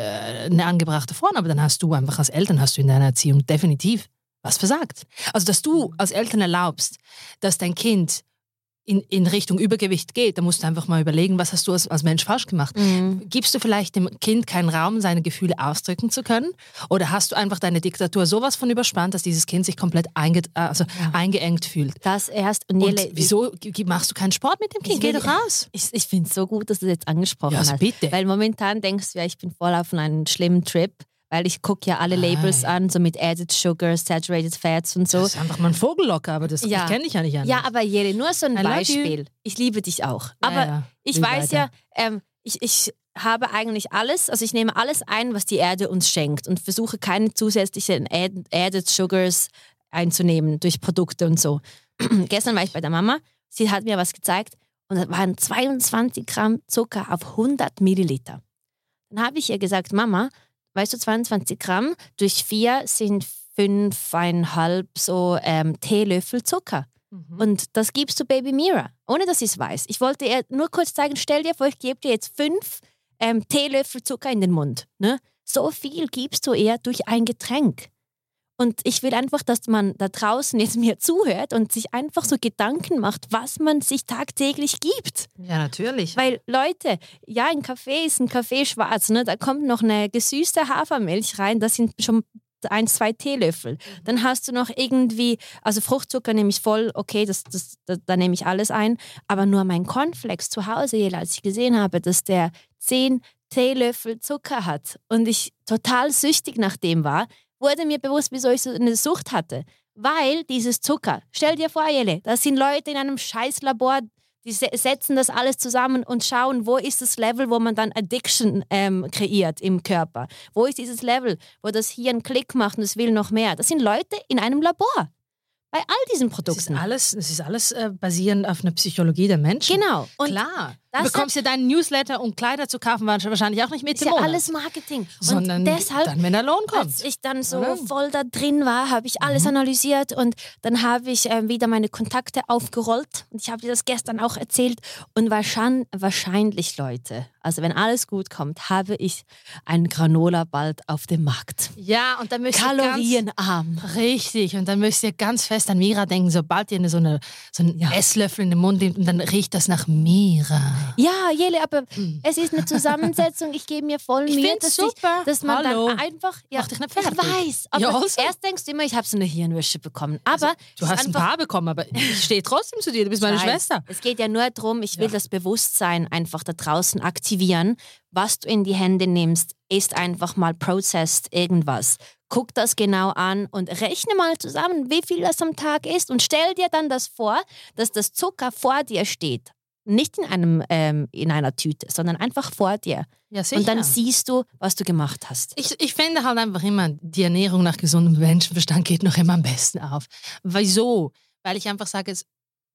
eine angebrachte Form, aber dann hast du einfach als Eltern, hast du in deiner Erziehung definitiv was versagt. Also, dass du als Eltern erlaubst, dass dein Kind in, in Richtung Übergewicht geht, da musst du einfach mal überlegen, was hast du als, als Mensch falsch gemacht. Mhm. Gibst du vielleicht dem Kind keinen Raum, seine Gefühle ausdrücken zu können? Oder hast du einfach deine Diktatur sowas von überspannt, dass dieses Kind sich komplett einge also eingeengt fühlt? Das erst. Und, Und wieso machst du keinen Sport mit dem Kind? Geh doch raus. Ich, ich finde es so gut, dass du das jetzt angesprochen Ja, also hast. bitte. Weil momentan denkst du ja, ich bin voll auf einem schlimmen Trip, weil ich gucke ja alle Labels an, so mit Added Sugar, Saturated Fats und so. Das ist einfach mal ein Vogellocker, aber das Ja. kenne ich ja nicht anders. Ja, aber Jere, nur so ein I. Beispiel. Ich liebe dich auch. Aber Ja, ich weiß weiter. ja, ähm, ich, ich habe eigentlich alles, also ich nehme alles ein, was die Erde uns schenkt und versuche keine zusätzlichen Add- Added Sugars einzunehmen durch Produkte und so. Gestern war ich bei der Mama, sie hat mir was gezeigt und das waren 22 Gramm Zucker auf 100 Milliliter. Dann habe ich ihr gesagt, Mama, weißt du, 22 Gramm durch vier sind fünfeinhalb so ähm, Teelöffel Zucker. Mhm. Und das gibst du Baby Mira, ohne dass sie es weiß. Ich wollte ihr nur kurz zeigen, stell dir vor, ich gebe dir jetzt fünf ähm, Teelöffel Zucker in den Mund. Ne? So viel gibst du ihr durch ein Getränk. Und ich will einfach, dass man da draußen jetzt mir zuhört und sich einfach so Gedanken macht, was man sich tagtäglich gibt. ja, natürlich. Weil Leute, ja, ein Kaffee ist ein Kaffee schwarz, ne? da kommt noch eine gesüßte Hafermilch rein, das sind schon ein, zwei Teelöffel. Dann hast du noch irgendwie, also Fruchtzucker nehme ich voll, okay, das, das, da, da nehme ich alles ein, aber nur mein Cornflakes zu Hause, als ich gesehen habe, dass der zehn Teelöffel Zucker hat und ich total süchtig nach dem war, wurde mir bewusst, wieso ich so eine Sucht hatte. Weil dieses Zucker, stell dir vor, Jelle, das sind Leute in einem Scheißlabor, die se- setzen das alles zusammen und schauen, wo ist das Level, wo man dann Addiction ähm, kreiert im Körper. Wo ist dieses Level, wo das Hirn Klick macht und es will noch mehr. Das sind Leute in einem Labor. Bei all diesen Das ist Produkten. alles, ist alles äh, basierend auf einer Psychologie der Menschen. Genau. Und Klar. Du bekommst ja deinen Newsletter, um Kleider zu kaufen, wahrscheinlich auch nicht mit ist ja alles Marketing. sondern und deshalb dann, wenn der Lohn kommt. Als ich dann so Oder? voll da drin war, habe ich alles analysiert und dann habe ich ähm, wieder meine Kontakte aufgerollt und ich habe dir das gestern auch erzählt und wahrscheinlich, wahrscheinlich Leute, also wenn alles gut kommt, habe ich ein Granola bald auf dem Markt. ja, und dann müsst ihr Kalorienarm. Ganz, richtig, und dann müsst ihr ganz fest an Mira denken, sobald ihr so, eine, so einen Esslöffel in den Mund nehmt und dann riecht das nach Mira. Ja, Jele, aber es ist eine Zusammensetzung. Ich gebe mir voll Ich Mühe, dass, super. Ich, dass man Hallo. dann einfach. Ja, Mach dich nicht ich fertig. weiß. Aber Ja, also. erst denkst du immer, ich habe so eine Hirnwäsche bekommen. Aber Du es ist hast ein paar bekommen, aber ich stehe trotzdem zu dir, du bist meine Nein, Schwester. Es geht ja nur darum, ich will Ja. das Bewusstsein einfach da draußen aktivieren. Was du in die Hände nimmst, ist einfach mal processed irgendwas. Guck das genau an und rechne mal zusammen, wie viel das am Tag ist und stell dir dann das vor, dass das Zucker vor dir steht. Nicht in, einem, ähm, in einer Tüte, sondern einfach vor dir. Ja, sicher. Und dann siehst du, was du gemacht hast. Ich, ich finde halt einfach immer, die Ernährung nach gesundem Menschenverstand geht noch immer am besten auf. Wieso? Weil ich einfach sage, es,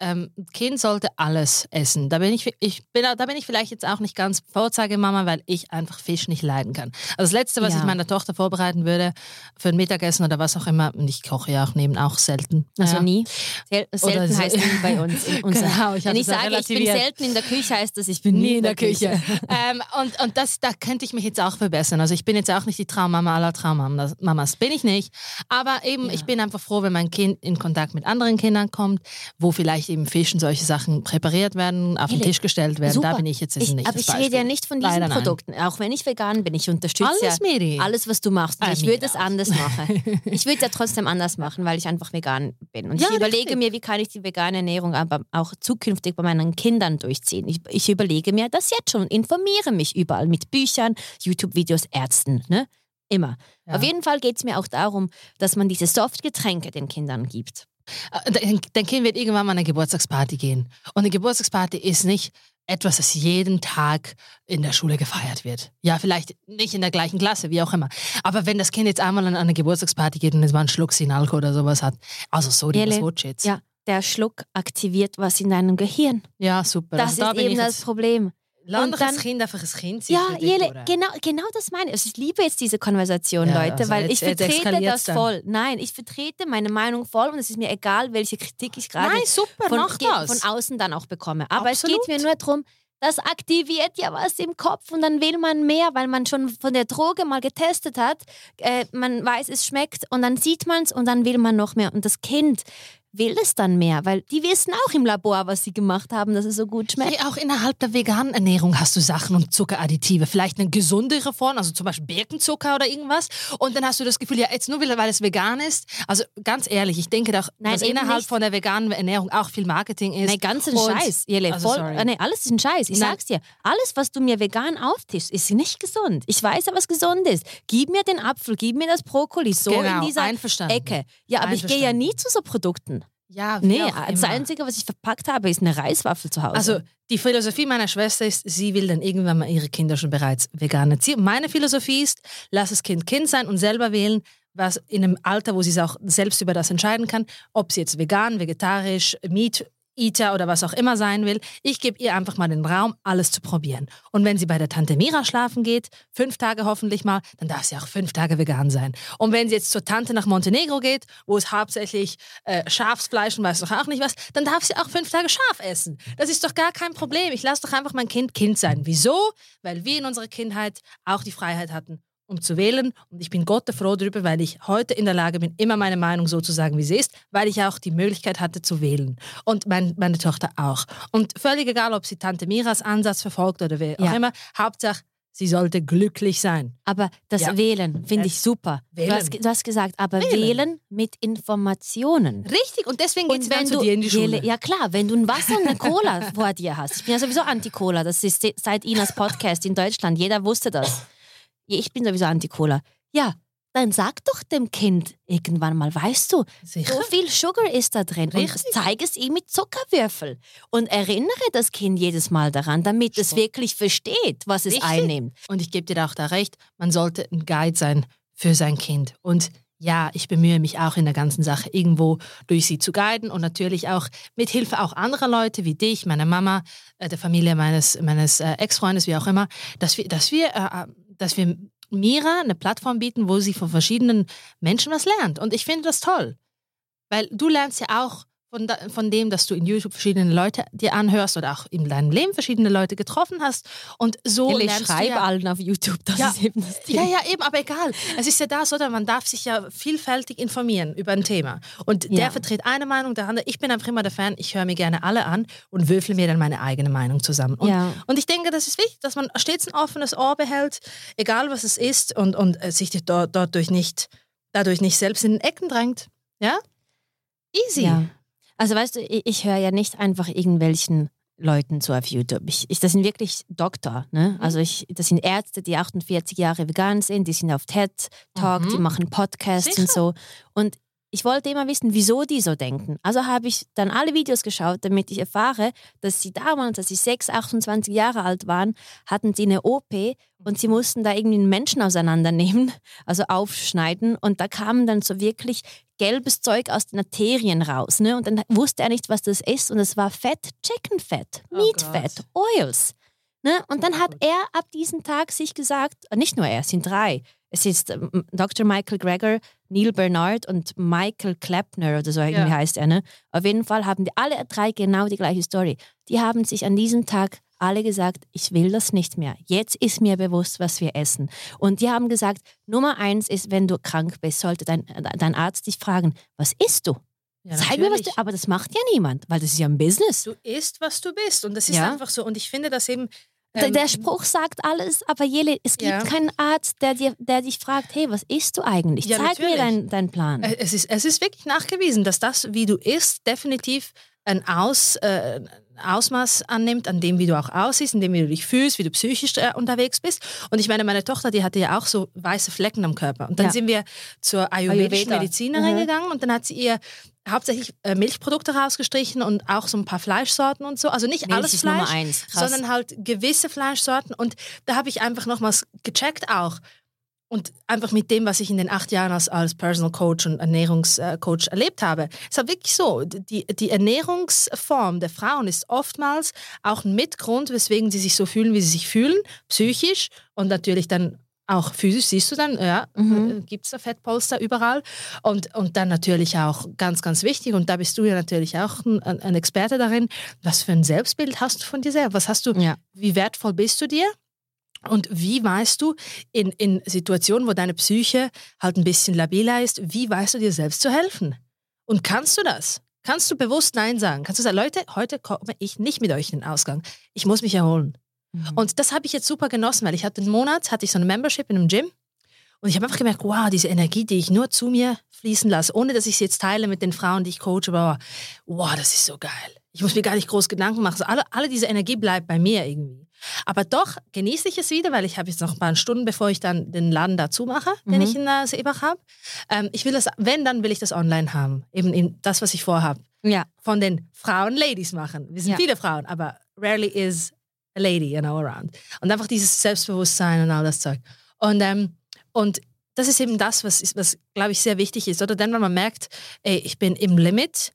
ähm, ein Kind sollte alles essen. Da bin ich, ich bin, da bin ich vielleicht jetzt auch nicht ganz Vorzeigemama, weil ich einfach Fisch nicht leiden kann. Also das Letzte, was Ja. ich meiner Tochter vorbereiten würde für ein Mittagessen oder was auch immer, und ich koche ja auch neben auch selten. Also ja. nie. Sel selten so. heißt nie bei uns. Genau, ich Wenn ich sage, ich bin selten in der Küche, heißt das, ich bin nie in der Küche. ähm, und und das, da könnte ich mich jetzt auch verbessern. Also ich bin jetzt auch nicht die Traummama aller Traummamas. Mamas bin ich nicht. Aber eben, Ja. ich bin einfach froh, wenn mein Kind in Kontakt mit anderen Kindern kommt, wo vielleicht eben Fisch und solche Sachen präpariert werden, auf den Hele, Tisch gestellt werden. Super. Da bin ich jetzt Ich, nicht aber ich rede Beispiel. ja nicht von diesen Leider nein. Produkten. Auch wenn ich vegan bin, ich unterstütze Alles, ja Miri. alles, was du machst. Und Ah, ich würde es anders machen. Ich würde es ja trotzdem anders machen, weil ich einfach vegan bin. Und Ja, ich überlege richtig. mir, wie kann ich die vegane Ernährung aber auch zukünftig bei meinen Kindern durchziehen. Ich, ich überlege mir das jetzt schon, informiere mich überall mit Büchern, YouTube-Videos, Ärzten. Ne? Immer. Ja. Auf jeden Fall geht es mir auch darum, dass man diese Softgetränke den Kindern gibt. Äh, Dein, dein Kind wird irgendwann mal an eine Geburtstagsparty gehen. Und eine Geburtstagsparty ist nicht etwas, das jeden Tag in der Schule gefeiert wird. Ja, vielleicht nicht in der gleichen Klasse, wie auch immer. Aber wenn das Kind jetzt einmal an eine Geburtstagsparty geht und jetzt mal einen Schluck Sinalco oder sowas hat, also so die Shits. Ja, der Schluck aktiviert was in deinem Gehirn. ja, super. Das also da ist eben das Problem. Lass doch das dann- Kind einfach ein Kind sein Ja, Jele, genau, genau das meine ich. Also ich liebe jetzt diese Konversation, Ja, Leute, also weil jetzt- ich vertrete das dann. voll. Nein, ich vertrete meine Meinung voll und es ist mir egal, welche Kritik ich gerade von, von außen dann auch bekomme. Aber es Absolut. geht mir nur darum, das aktiviert ja was im Kopf und dann will man mehr, weil man schon von der Droge mal getestet hat. Äh, man weiß, es schmeckt und dann sieht man es und dann will man noch mehr. Und das Kind will es dann mehr, weil die wissen auch im Labor, was sie gemacht haben, dass es so gut schmeckt. Hey, auch innerhalb der veganen Ernährung hast du Sachen und Zuckeradditive. Vielleicht eine gesundere Form, also zum Beispiel Birkenzucker oder irgendwas. Und dann hast du das Gefühl, ja, jetzt nur weil es vegan ist. Also ganz ehrlich, ich denke doch, Nein, dass innerhalb nicht. von der veganen Ernährung auch viel Marketing ist. Nein, ganz ein Scheiß, Jelle. Also, voll, sorry. äh, nee, alles ist ein Scheiß. Ich Nein. sag's dir. Alles, was du mir vegan auftischst, ist nicht gesund. Ich weiß ja, was gesund ist. Gib mir den Apfel, gib mir das Brokkoli, so Genau, in dieser einverstanden. Ecke. Ja, aber ich gehe ja nie zu so Produkten. Ja, Nee, das. Einzige, was ich verpackt habe, ist eine Reiswaffel zu Hause. Also die Philosophie meiner Schwester ist, sie will dann irgendwann mal ihre Kinder schon bereits vegan erziehen. Meine Philosophie ist, lass das Kind Kind sein und selber wählen, was in einem Alter, wo sie es auch selbst über das entscheiden kann, ob sie jetzt vegan, vegetarisch, Meat Eater oder was auch immer sein will. Ich gebe ihr einfach mal den Raum, alles zu probieren. Und wenn sie bei der Tante Mira schlafen geht, fünf Tage hoffentlich mal, dann darf sie auch fünf Tage vegan sein. Und wenn sie jetzt zur Tante nach Montenegro geht, wo es hauptsächlich äh, Schafsfleisch und weiß doch auch nicht was, dann darf sie auch fünf Tage Schaf essen. Das ist doch gar kein Problem. Ich lasse doch einfach mein Kind Kind sein. Wieso? Weil wir in unserer Kindheit auch die Freiheit hatten, um zu wählen. Und ich bin Gott froh darüber, weil ich heute in der Lage bin, immer meine Meinung so zu sagen, wie sie ist, weil ich auch die Möglichkeit hatte zu wählen. Und mein, meine Tochter auch. Und völlig egal, ob sie Tante Miras Ansatz verfolgt oder wer Ja. auch immer, Hauptsache, sie sollte glücklich sein. aber das Ja. Wählen finde ich super. Du hast, du hast gesagt, aber Wählen. wählen, mit Informationen. Richtig, und deswegen geht sie dann wenn zu du, dir in die Schule. Ja klar, wenn du ein Wasser und eine Cola vor dir hast. Ich bin ja sowieso Anti-Cola. Das ist se- seit Inas Podcast in Deutschland. Jeder wusste das. Ich bin sowieso Anti-Cola. Ja, dann sag doch dem Kind irgendwann mal, weißt du, Sicher. so viel Sugar ist da drin. Und Richtig. zeig es ihm mit Zuckerwürfel. Und erinnere das Kind jedes Mal daran, damit es wirklich versteht, was es Richtig. einnimmt. Und ich gebe dir da auch da recht, man sollte ein Guide sein für sein Kind. Und ja, ich bemühe mich auch in der ganzen Sache irgendwo durch sie zu guiden und natürlich auch mit Hilfe auch anderer Leute wie dich, meiner Mama, äh, der Familie meines, meines äh, Ex-Freundes, wie auch immer, dass wir, dass wir, äh, dass wir Mira eine Plattform bieten, wo sie von verschiedenen Menschen was lernt. Und ich finde das toll, weil du lernst ja auch von, da, von dem, dass du in YouTube verschiedene Leute dir anhörst oder auch in deinem Leben verschiedene Leute getroffen hast. Und so ich lernst du schreibe ja, allen auf YouTube, das Ja. ist eben das ja, Ding. ja, eben, aber egal. Es ist ja das, oder? Man darf sich ja vielfältig informieren über ein Thema. Und Ja. der vertritt eine Meinung, der andere. Ich bin einfach immer der Fan, ich höre mir gerne alle an und würfel mir dann meine eigene Meinung zusammen. Und, Ja. und ich denke, das ist wichtig, dass man stets ein offenes Ohr behält, egal was es ist, und, und äh, sich dort, dadurch, nicht, dadurch nicht selbst in den Ecken drängt. Ja? Easy. Ja. Also weißt du, ich, ich höre ja nicht einfach irgendwelchen Leuten zu auf YouTube. Ich, ich, das sind wirklich Doktor. Mhm. Ne? Also ich, das sind Ärzte, die 48 Jahre vegan sind, die sind auf TED Talk, Mhm. die machen Podcasts Sicher. und so. Und ich wollte immer wissen, wieso die so denken. Also habe ich dann alle Videos geschaut, damit ich erfahre, dass sie damals, als sie 6, 28 Jahre alt waren, hatten sie eine OP und sie mussten da irgendwie einen Menschen auseinandernehmen, also aufschneiden. Und da kamen dann so wirklich gelbes Zeug aus den Arterien raus. Ne? Und dann wusste er nicht, was das ist. Und es war Fett, Chicken Fett, Oh Meat Gott. Fett, Oils. Ne? Und dann hat er ab diesem Tag sich gesagt, nicht nur er, es sind drei. Es ist ähm, Dr. Michael Greger, Neil Bernard und Michael Kleppner oder so irgendwie Ja. heißt er. Ne? Auf jeden Fall haben die alle drei genau die gleiche Story. Die haben sich an diesem Tag alle gesagt, ich will das nicht mehr. Jetzt ist mir bewusst, was wir essen. Und die haben gesagt, Nummer eins ist, wenn du krank bist, sollte dein, dein Arzt dich fragen, was isst du? Ja, Zeig mir, was du. Aber das macht ja niemand, weil das ist ja ein Business. Du isst, was du bist. Und das ist Ja. einfach so. Und ich finde das eben. Der- ähm, der Spruch sagt alles, aber Jele, es gibt Ja. keinen Arzt, der, dir, der dich fragt, hey, was isst du eigentlich? Ja, Zeig mir natürlich. deinen dein Plan. Es ist, es ist wirklich nachgewiesen, dass das, wie du isst, definitiv ein Aus, äh, Ausmaß annimmt, an dem, wie du auch aussiehst, an dem, wie du dich fühlst, wie du psychisch äh, unterwegs bist. Und ich meine, meine Tochter, die hatte ja auch so weiße Flecken am Körper. Und dann Ja. sind wir zur ayurvedischen Ayurveda. Medizinerin Mhm. gegangen und dann hat sie ihr hauptsächlich äh, Milchprodukte rausgestrichen und auch so ein paar Fleischsorten und so. Also nicht Milch alles Fleisch, sondern halt gewisse Fleischsorten. Und da habe ich einfach nochmals gecheckt auch. Und einfach mit dem, was ich in den acht Jahren als, als Personal Coach und Ernährungscoach erlebt habe, ist halt wirklich so, die, die Ernährungsform der Frauen ist oftmals auch ein Mitgrund, weswegen sie sich so fühlen, wie sie sich fühlen, psychisch und natürlich dann auch physisch, siehst du dann, ja, Mhm. gibt es da Fettpolster überall. Und, und dann natürlich auch ganz, ganz wichtig, und da bist du ja natürlich auch ein, ein Experte darin, was für ein Selbstbild hast du von dir selber? Was hast du, Ja. wie wertvoll bist du dir? Und wie weißt du in, in Situationen, wo deine Psyche halt ein bisschen labiler ist, wie weißt du dir selbst zu helfen? Und kannst du das? kannst du bewusst Nein sagen. Kannst du sagen, Leute, heute komme ich nicht mit euch in den Ausgang. Ich muss mich erholen. Mhm. Und das habe ich jetzt super genossen, weil ich hatte einen Monat, hatte ich so eine Membership in einem Gym. Und ich habe einfach gemerkt, wow, diese Energie, die ich nur zu mir fließen lasse, ohne dass ich sie jetzt teile mit den Frauen, die ich coache, aber wow, das ist so geil. Ich muss mir gar nicht groß Gedanken machen. Also alle, alle diese Energie bleibt bei mir irgendwie. Aber doch genieße ich es wieder, weil ich habe jetzt noch ein paar Stunden, bevor ich dann den Laden dazu mache, den Mhm. ich in äh, Seebach habe. Ähm, ich will das, wenn, dann will ich das online haben. Eben in das, was ich vorhabe. Ja. Von den Frauen Ladies machen. Wir sind Ja. viele Frauen, aber rarely is a lady, you know, around. Und einfach dieses Selbstbewusstsein und all das Zeug. Und, ähm, und das ist eben das, was, was glaube ich, sehr wichtig ist. Oder dann, wenn man merkt, ey, ich bin im Limit,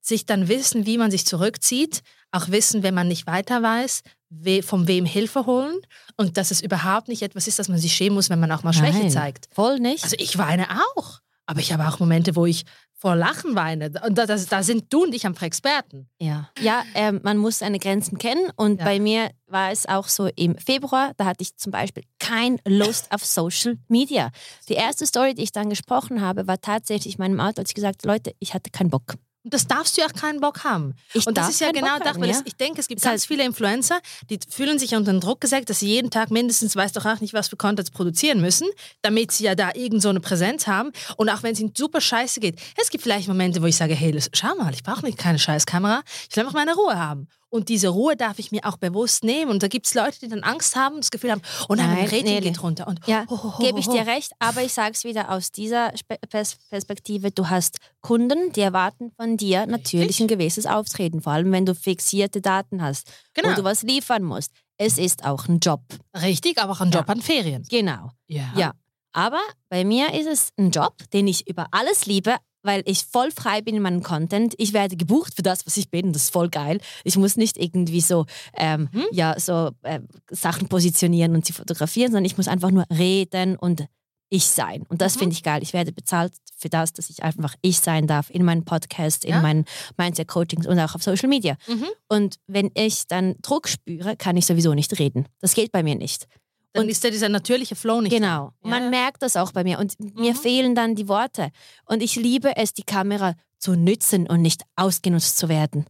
sich dann wissen, wie man sich zurückzieht, auch wissen, wenn man nicht weiter weiß, we, von wem Hilfe holen und dass es überhaupt nicht etwas ist, dass man sich schämen muss, wenn man auch mal Schwäche Nein. zeigt. Voll nicht. Also ich weine auch, aber ich habe auch Momente, wo ich vor Lachen weine. Und da, da sind du und ich einfach Experten. Ja, ja ähm, man muss seine Grenzen kennen. Und Ja. bei mir war es auch so im Februar, da hatte ich zum Beispiel kein Lust auf Social Media. Die erste Story, die ich dann gesprochen habe, war tatsächlich in meinem Auto, als ich gesagt habe, Leute, ich hatte keinen Bock. Und das darfst du ja auch keinen Bock haben. Ich und das ist ja genau das, weil ja. ich denke, es gibt Ist ganz halt- viele Influencer, die fühlen sich unter den Druck gesetzt, dass sie jeden Tag mindestens, weiß doch auch nicht, was für Content produzieren müssen, damit sie ja da irgend so eine Präsenz haben. Und auch wenn es ihnen super scheiße geht. Es gibt vielleicht Momente, wo ich sage, hey, das- schau mal, ich brauche nicht keine scheiß Kamera, ich will einfach meine Ruhe haben. Und diese Ruhe darf ich mir auch bewusst nehmen. Und da gibt es Leute, die dann Angst haben und das Gefühl haben, oh nein, mein Nein, Rating Nele. geht runter. Und Ja, ho, ho, ho, gebe ich dir recht, aber ich sage es wieder aus dieser Spe Pers Perspektive. Du hast Kunden, die erwarten von dir natürlich ein gewisses Auftreten, vor allem wenn du fixierte Daten hast, Genau. wo du was liefern musst. Es ist auch ein Job. Richtig, aber auch ein Job Ja. an Ferien. Genau. Ja. Ja. Aber bei mir ist es ein Job, den ich über alles liebe, weil ich voll frei bin in meinem Content. Ich werde gebucht für das, was ich bin. Das ist voll geil. Ich muss nicht irgendwie so, ähm, Mhm. ja, so äh, Sachen positionieren und sie fotografieren, sondern ich muss einfach nur reden und ich sein. Und das Mhm. finde ich geil. Ich werde bezahlt für das, dass ich einfach ich sein darf in meinen Podcasts, in Ja. meinen Mindset-Coachings und auch auf Social Media. Mhm. Und wenn ich dann Druck spüre, kann ich sowieso nicht reden. Das geht bei mir nicht. Dann Und- ist ja dieser natürliche Flow nicht. Genau. Ja, Man ja. merkt das auch bei mir. Und mir Mhm. fehlen dann die Worte. Und ich liebe es, die Kamera zu nützen und nicht ausgenutzt zu werden.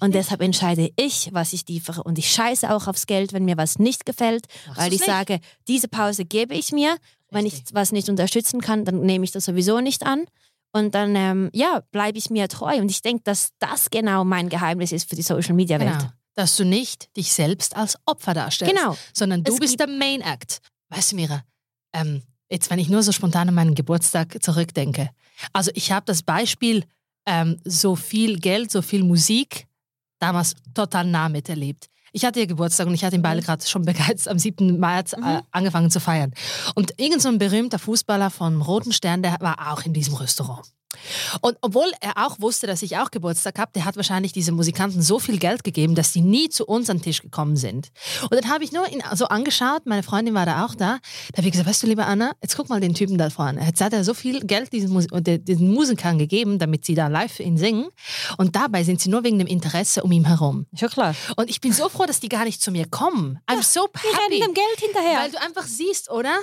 Und deshalb entscheide ich, was ich liefere. Und ich scheiße auch aufs Geld, wenn mir was nicht gefällt, Machst weil ich nicht? sage, diese Pause gebe ich mir. Wenn ich Richtig. was nicht unterstützen kann, dann nehme ich das sowieso nicht an. Und dann, ähm, ja, bleibe ich mir treu. Und ich denke, dass das genau mein Geheimnis ist für die Social Media Welt. Genau. Dass du nicht dich selbst als Opfer darstellst, Genau. sondern du Es bist der Main Act. Weißt du, Mira, ähm, jetzt, wenn ich nur so spontan an meinen Geburtstag zurückdenke. Also ich habe das Beispiel, ähm, so viel Geld, so viel Musik, damals total nah miterlebt. Ich hatte ja Geburtstag und ich hatte in Beile gerade schon bereits am 7. März äh, angefangen zu feiern. Und irgend so ein berühmter Fußballer vom Roten Stern, der war auch in diesem Restaurant. Und obwohl er auch wusste, dass ich auch Geburtstag habe, der hat wahrscheinlich diese Musikanten so viel Geld gegeben, dass die nie zu uns an den Tisch gekommen sind. Und dann habe ich nur ihn so angeschaut, meine Freundin war da auch da. Da habe ich gesagt, weißt du, liebe Anna, jetzt guck mal den Typen da vorne. Jetzt hat er so viel Geld diesen, Mus diesen Musikern gegeben, damit sie da live für ihn singen. Und dabei sind sie nur wegen dem Interesse um ihn herum. Schon klar. Und ich bin so froh, dass die gar nicht zu mir kommen. I'm so Wir rennen happy. dem Geld hinterher. Weil du einfach siehst, oder?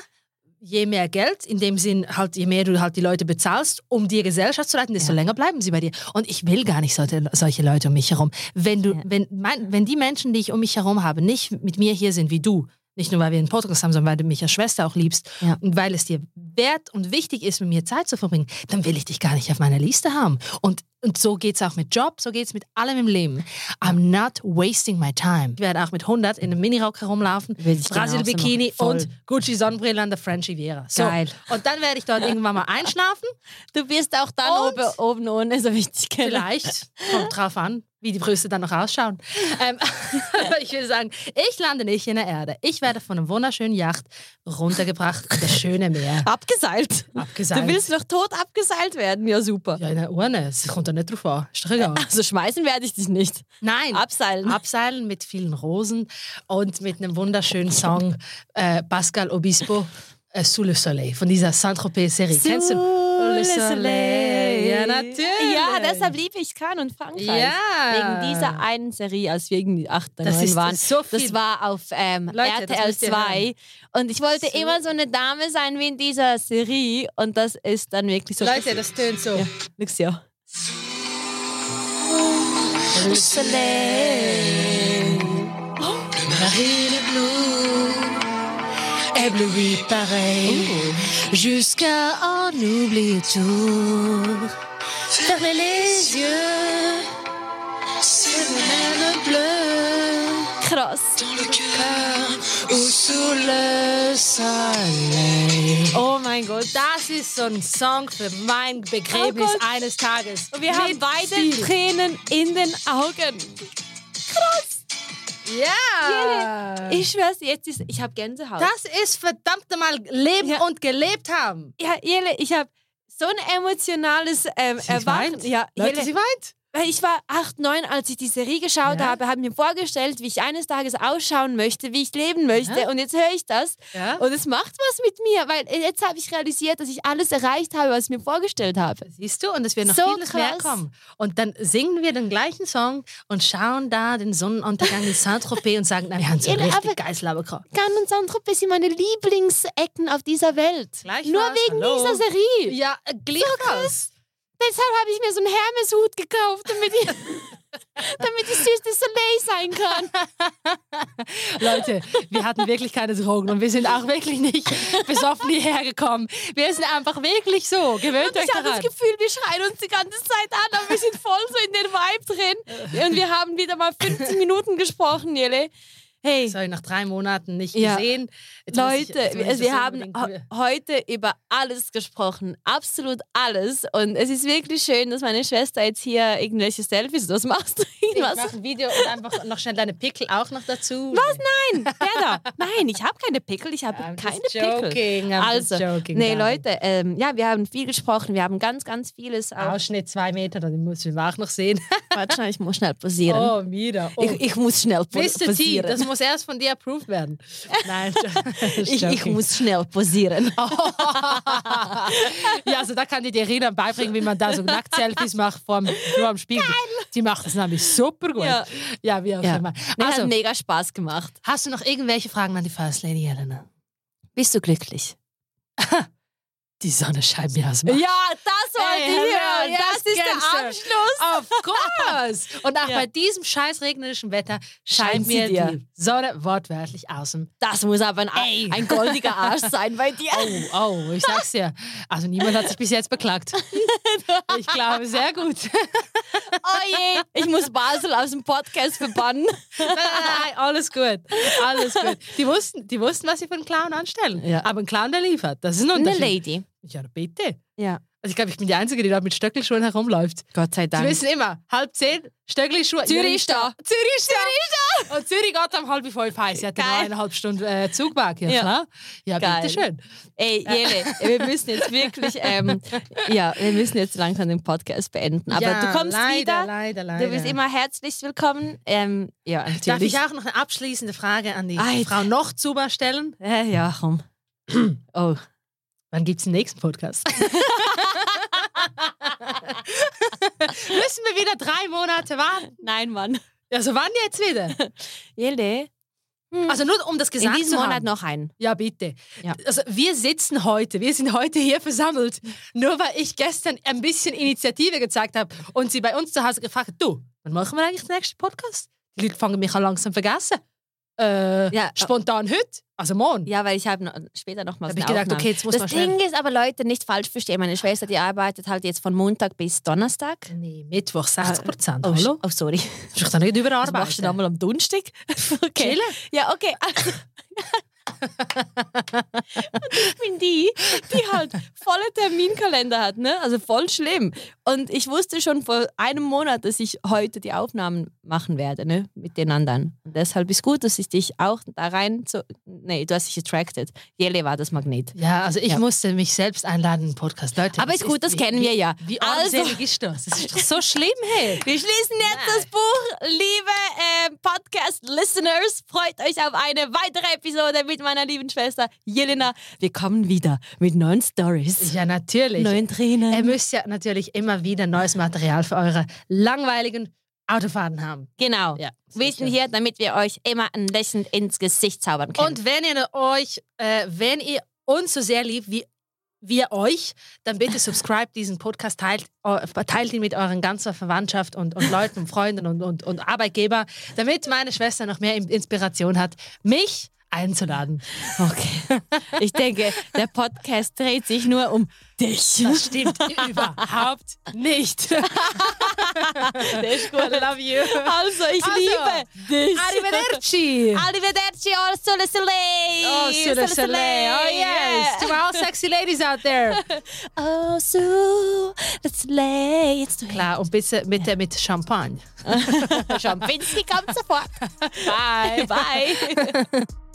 Je mehr Geld, in dem Sinn, halt, je mehr du halt die Leute bezahlst, um dir Gesellschaft zu leiten, desto Ja. länger bleiben sie bei dir. Und ich will gar nicht solche, solche Leute um mich herum. Wenn, du, Ja. wenn, mein, wenn die Menschen, die ich um mich herum habe, nicht mit mir hier sind wie du, nicht nur weil wir einen Podcast haben, sondern weil du mich als Schwester auch liebst Ja. und weil es dir wert und wichtig ist, mit mir Zeit zu verbringen, dann will ich dich gar nicht auf meiner Liste haben. Und, und so geht es auch mit Job, so geht es mit allem im Leben. I'm not wasting my time. Ich werde auch mit 100 in einem Minirock herumlaufen, Brasil-Bikini und. Gucci-Sonnenbrille an der French Riviera. So. Geil. Und dann werde ich dort irgendwann mal einschlafen. Du bist auch dann Und- oben, oben ohne so wichtig. Vielleicht. Kommt drauf an, wie die Brüste dann noch ausschauen. Ähm, ich will sagen, ich lande nicht in der Erde. Ich werde von einer wunderschönen Yacht runtergebracht in das schöne Meer. Abgeseilt. Abgeseilt. Du willst noch tot abgeseilt werden. Ja, super. Ja, in der Urne. Es kommt da nicht drauf an. Ist doch egal. Also schmeißen werde ich dich nicht. Nein. Abseilen. Abseilen mit vielen Rosen und mit einem wunderschönen Song äh, Pascal Obispo äh, Sous le Soleil von dieser Saint-Tropez-Serie. Kennst du? le Soleil. Ja, natürlich. Ja, deshalb liebe ich Cannes und Frankreich. Ja. Wegen dieser einen Serie, als wir irgendwie acht oder Das neun ist waren. so viel. Das war auf ähm, Leute, RTL müsst ihr 2. Und ich wollte So. immer so eine Dame sein wie in dieser Serie. Und das ist dann wirklich so. Leute, das tönt so. Ja, nix ja. Le soleil. Marine bleue, ébloui pareil, jusqu'à en oublier tout. Fermez les yeux, c'est le bleu, Krass. ou sous le soleil. Mein Gott. Das ist so ein Song für mein Begräbnis Oh eines Tages. Und wir haben Mit beide Stil. Tränen in den Augen. Ja! Ich schwör's jetzt ist, ich habe Gänsehaut. das ist verdammt mal Leben Ja. und gelebt haben. ja, Jelle, ich habe so ein emotionales ähm, Sie Erwachen. weint? Ja, Leute, Jelle, sie weint. Weil ich war acht, neun, als ich die Serie geschaut Ja. habe, habe mir vorgestellt, wie ich eines Tages ausschauen möchte, wie ich leben möchte. Ja. Und jetzt höre ich das. Ja. Und es macht was mit mir, weil jetzt habe ich realisiert, dass ich alles erreicht habe, was ich mir vorgestellt habe. Siehst du? Und es wird noch So vieles mehr krass. kommen. Und dann singen wir den gleichen Song und schauen da den Sonnenuntergang in Saint-Tropez und sagen, nein, wir haben so Ja, richtig geiles gehabt. Cannes und Saint-Tropez sind meine Lieblingsecken auf dieser Welt. Gleich Nur wegen hallo. dieser Serie. Ja, äh, gleichfalls. Deshalb habe ich mir so einen Hermeshut gekauft, damit ich, damit ich süß des Soleil sein kann. Leute, wir hatten wirklich keine Drogen und wir sind auch wirklich nicht besoffen hierher gekommen. Wir sind einfach wirklich so. Gewöhnt euch Ich habe das. Gefühl, wir schreien uns die ganze Zeit an, aber wir sind voll so in den Vibe drin. Und wir haben wieder mal 15 Minuten gesprochen, Jelle. Hey, Sorry, nach drei Monaten nicht Ja. gesehen. Jetzt Leute, ich wir, das wir haben heute über alles gesprochen. Absolut alles. Und es ist wirklich schön, dass meine Schwester jetzt hier irgendwelche Selfies, was machst Ich Irgendwas? mache ein Video und einfach noch schnell deine Pickel auch noch dazu. Was? Nein, der da. Nein, ich habe keine Pickel, ich habe keine joking, Pickel. I'm Also, joking, nee. Leute, ähm, ja, wir haben viel gesprochen, wir haben ganz, ganz vieles auch. Ausschnitt zwei Meter, den müssen wir auch noch sehen. Warte, ich muss schnell posieren. Oh, Mira. Oh. Ich, ich muss schnell po Mr. T, posieren. das muss erst von dir approved werden. Nein, ich, ich muss schnell posieren. Ja, also da kann dir die Irina beibringen, wie man da so Nackt-Selfies macht vor dem, vor dem Spiegel. Die macht das nämlich super gut. Ja. Ja, wie auch Ja. immer. Also, hat mega Spaß gemacht. hast du noch irgendwelche Fragen an die First Lady Helena? Bist du glücklich? Die Sonne scheint mir aus dem Ja, das ich hello, hören. yes, das ist der. Abschluss. Of course! Und auch Ja. bei diesem scheiß regnerischen Wetter Scheint scheint mir dir. die Sonne wortwörtlich aus dem Das muss aber ein, Ey. ein goldiger Arsch sein bei dir. Oh, oh, ich sag's dir. Also niemand hat sich bis jetzt beklagt. Ich glaube, sehr gut. Oh je, ich muss Basel aus dem Podcast verbannen. Nein, nein, nein, alles gut. Alles gut. Die wussten, die wussten, was sie für einen Clown anstellen. Ja. Aber ein Clown, der liefert. Das ist ein Eine Unterschied. Lady. Ja, bitte. Ja. Also ich glaube, ich bin die Einzige, die da mit Stöckelschuhen herumläuft. Gott sei Sie Dank. wissen immer, halb zehn, Stöckelschuhe. Zürich Juri ist da. Zürich ist da. Und Zürich geht um halb fünf heiß. Sie hat Geil. eineinhalb Stunden äh, Zugweg. Ja, Ja. klar. Ja, Geil. bitteschön. Ey, Jele, wir müssen jetzt wirklich, ähm, ja, wir müssen jetzt langsam den Podcast beenden. Aber ja, du kommst leider, wieder. Leider, leider. Du bist immer herzlich willkommen. Ähm, ja, Darf natürlich. ich auch noch eine abschließende Frage an die Ei. Frau noch Zuber stellen? Äh, ja, komm. Oh. Wann gibt es den nächsten Podcast? Müssen wir wieder drei Monate warten? Nein, Mann. Also wann jetzt wieder? Jele, Also nur um das in gesagt diesem zu Monat haben. noch ein. Ja, bitte. Ja. Also wir sitzen heute, wir sind heute hier versammelt, nur weil ich gestern ein bisschen Initiative gezeigt habe und sie bei uns zu Hause gefragt hat, du, wann machen wir eigentlich den nächsten Podcast? Die Leute fangen mich an langsam vergessen. Äh, Ja. spontan heute, also morgen. Ja, weil ich habe noch, später noch mal Da ich gedacht, okay, jetzt muss Das. Ding ist aber, Leute, nicht falsch verstehen. Meine Schwester, die arbeitet halt jetzt von Montag bis Donnerstag. Nee, Mittwoch 60 Prozent. Oh, Hallo? oh sorry. Du dich da nicht überarbeiten. machst du denn einmal am Donnerstag? okay. Chillen. Ja, okay. Also, ich bin die, die halt volle Terminkalender hat, ne? Also voll schlimm. Und ich wusste schon vor einem Monat, dass ich heute die Aufnahmen machen werde, ne? Mit den anderen. Und deshalb ist gut, dass ich dich auch da rein so. Nee, du hast dich attracted. Jele war das Magnet. Ja, also ich Ja. musste mich selbst einladen in den Podcast. Leute, Aber ist gut, das wie- kennen wir ja. Wie Also- armselig ist das? Das ist doch so schlimm, hey. Wir schließen jetzt das Buch. Liebe äh, Podcast-Listeners, freut euch auf eine weitere Episode mit meiner lieben Schwester Jelena. Wir kommen wieder mit neuen Stories, Ja, natürlich. neuen Tränen. Ihr müsst ja natürlich immer wieder neues Material für eure langweiligen Autofahrten haben. genau. Ja, Wir sind hier, damit wir euch immer ein Lächeln ins Gesicht zaubern können. Und wenn ihr euch, äh, wenn ihr uns so sehr liebt wie wir euch, dann bitte subscribe diesen Podcast, teilt, teilt ihn mit euren ganzen Verwandtschaft und, und Leuten und Freunden und, und, und Arbeitgeber, damit meine Schwester noch mehr Inspiration hat, mich einzuladen. Okay. Ich denke, der Podcast dreht sich nur um dich. Das stimmt überhaupt nicht. Gut. I love you. Also, ich Also, liebe dich. Arrivederci. Arrivederci, oh, sole soleil. Oh, Sule Soleil. Oh, yes. To all sexy ladies out there. Oh, so, das Soleil. Jetzt du Klar, und bitte mit, mit Champagne. Champinski kommt sofort. Bye. Bye.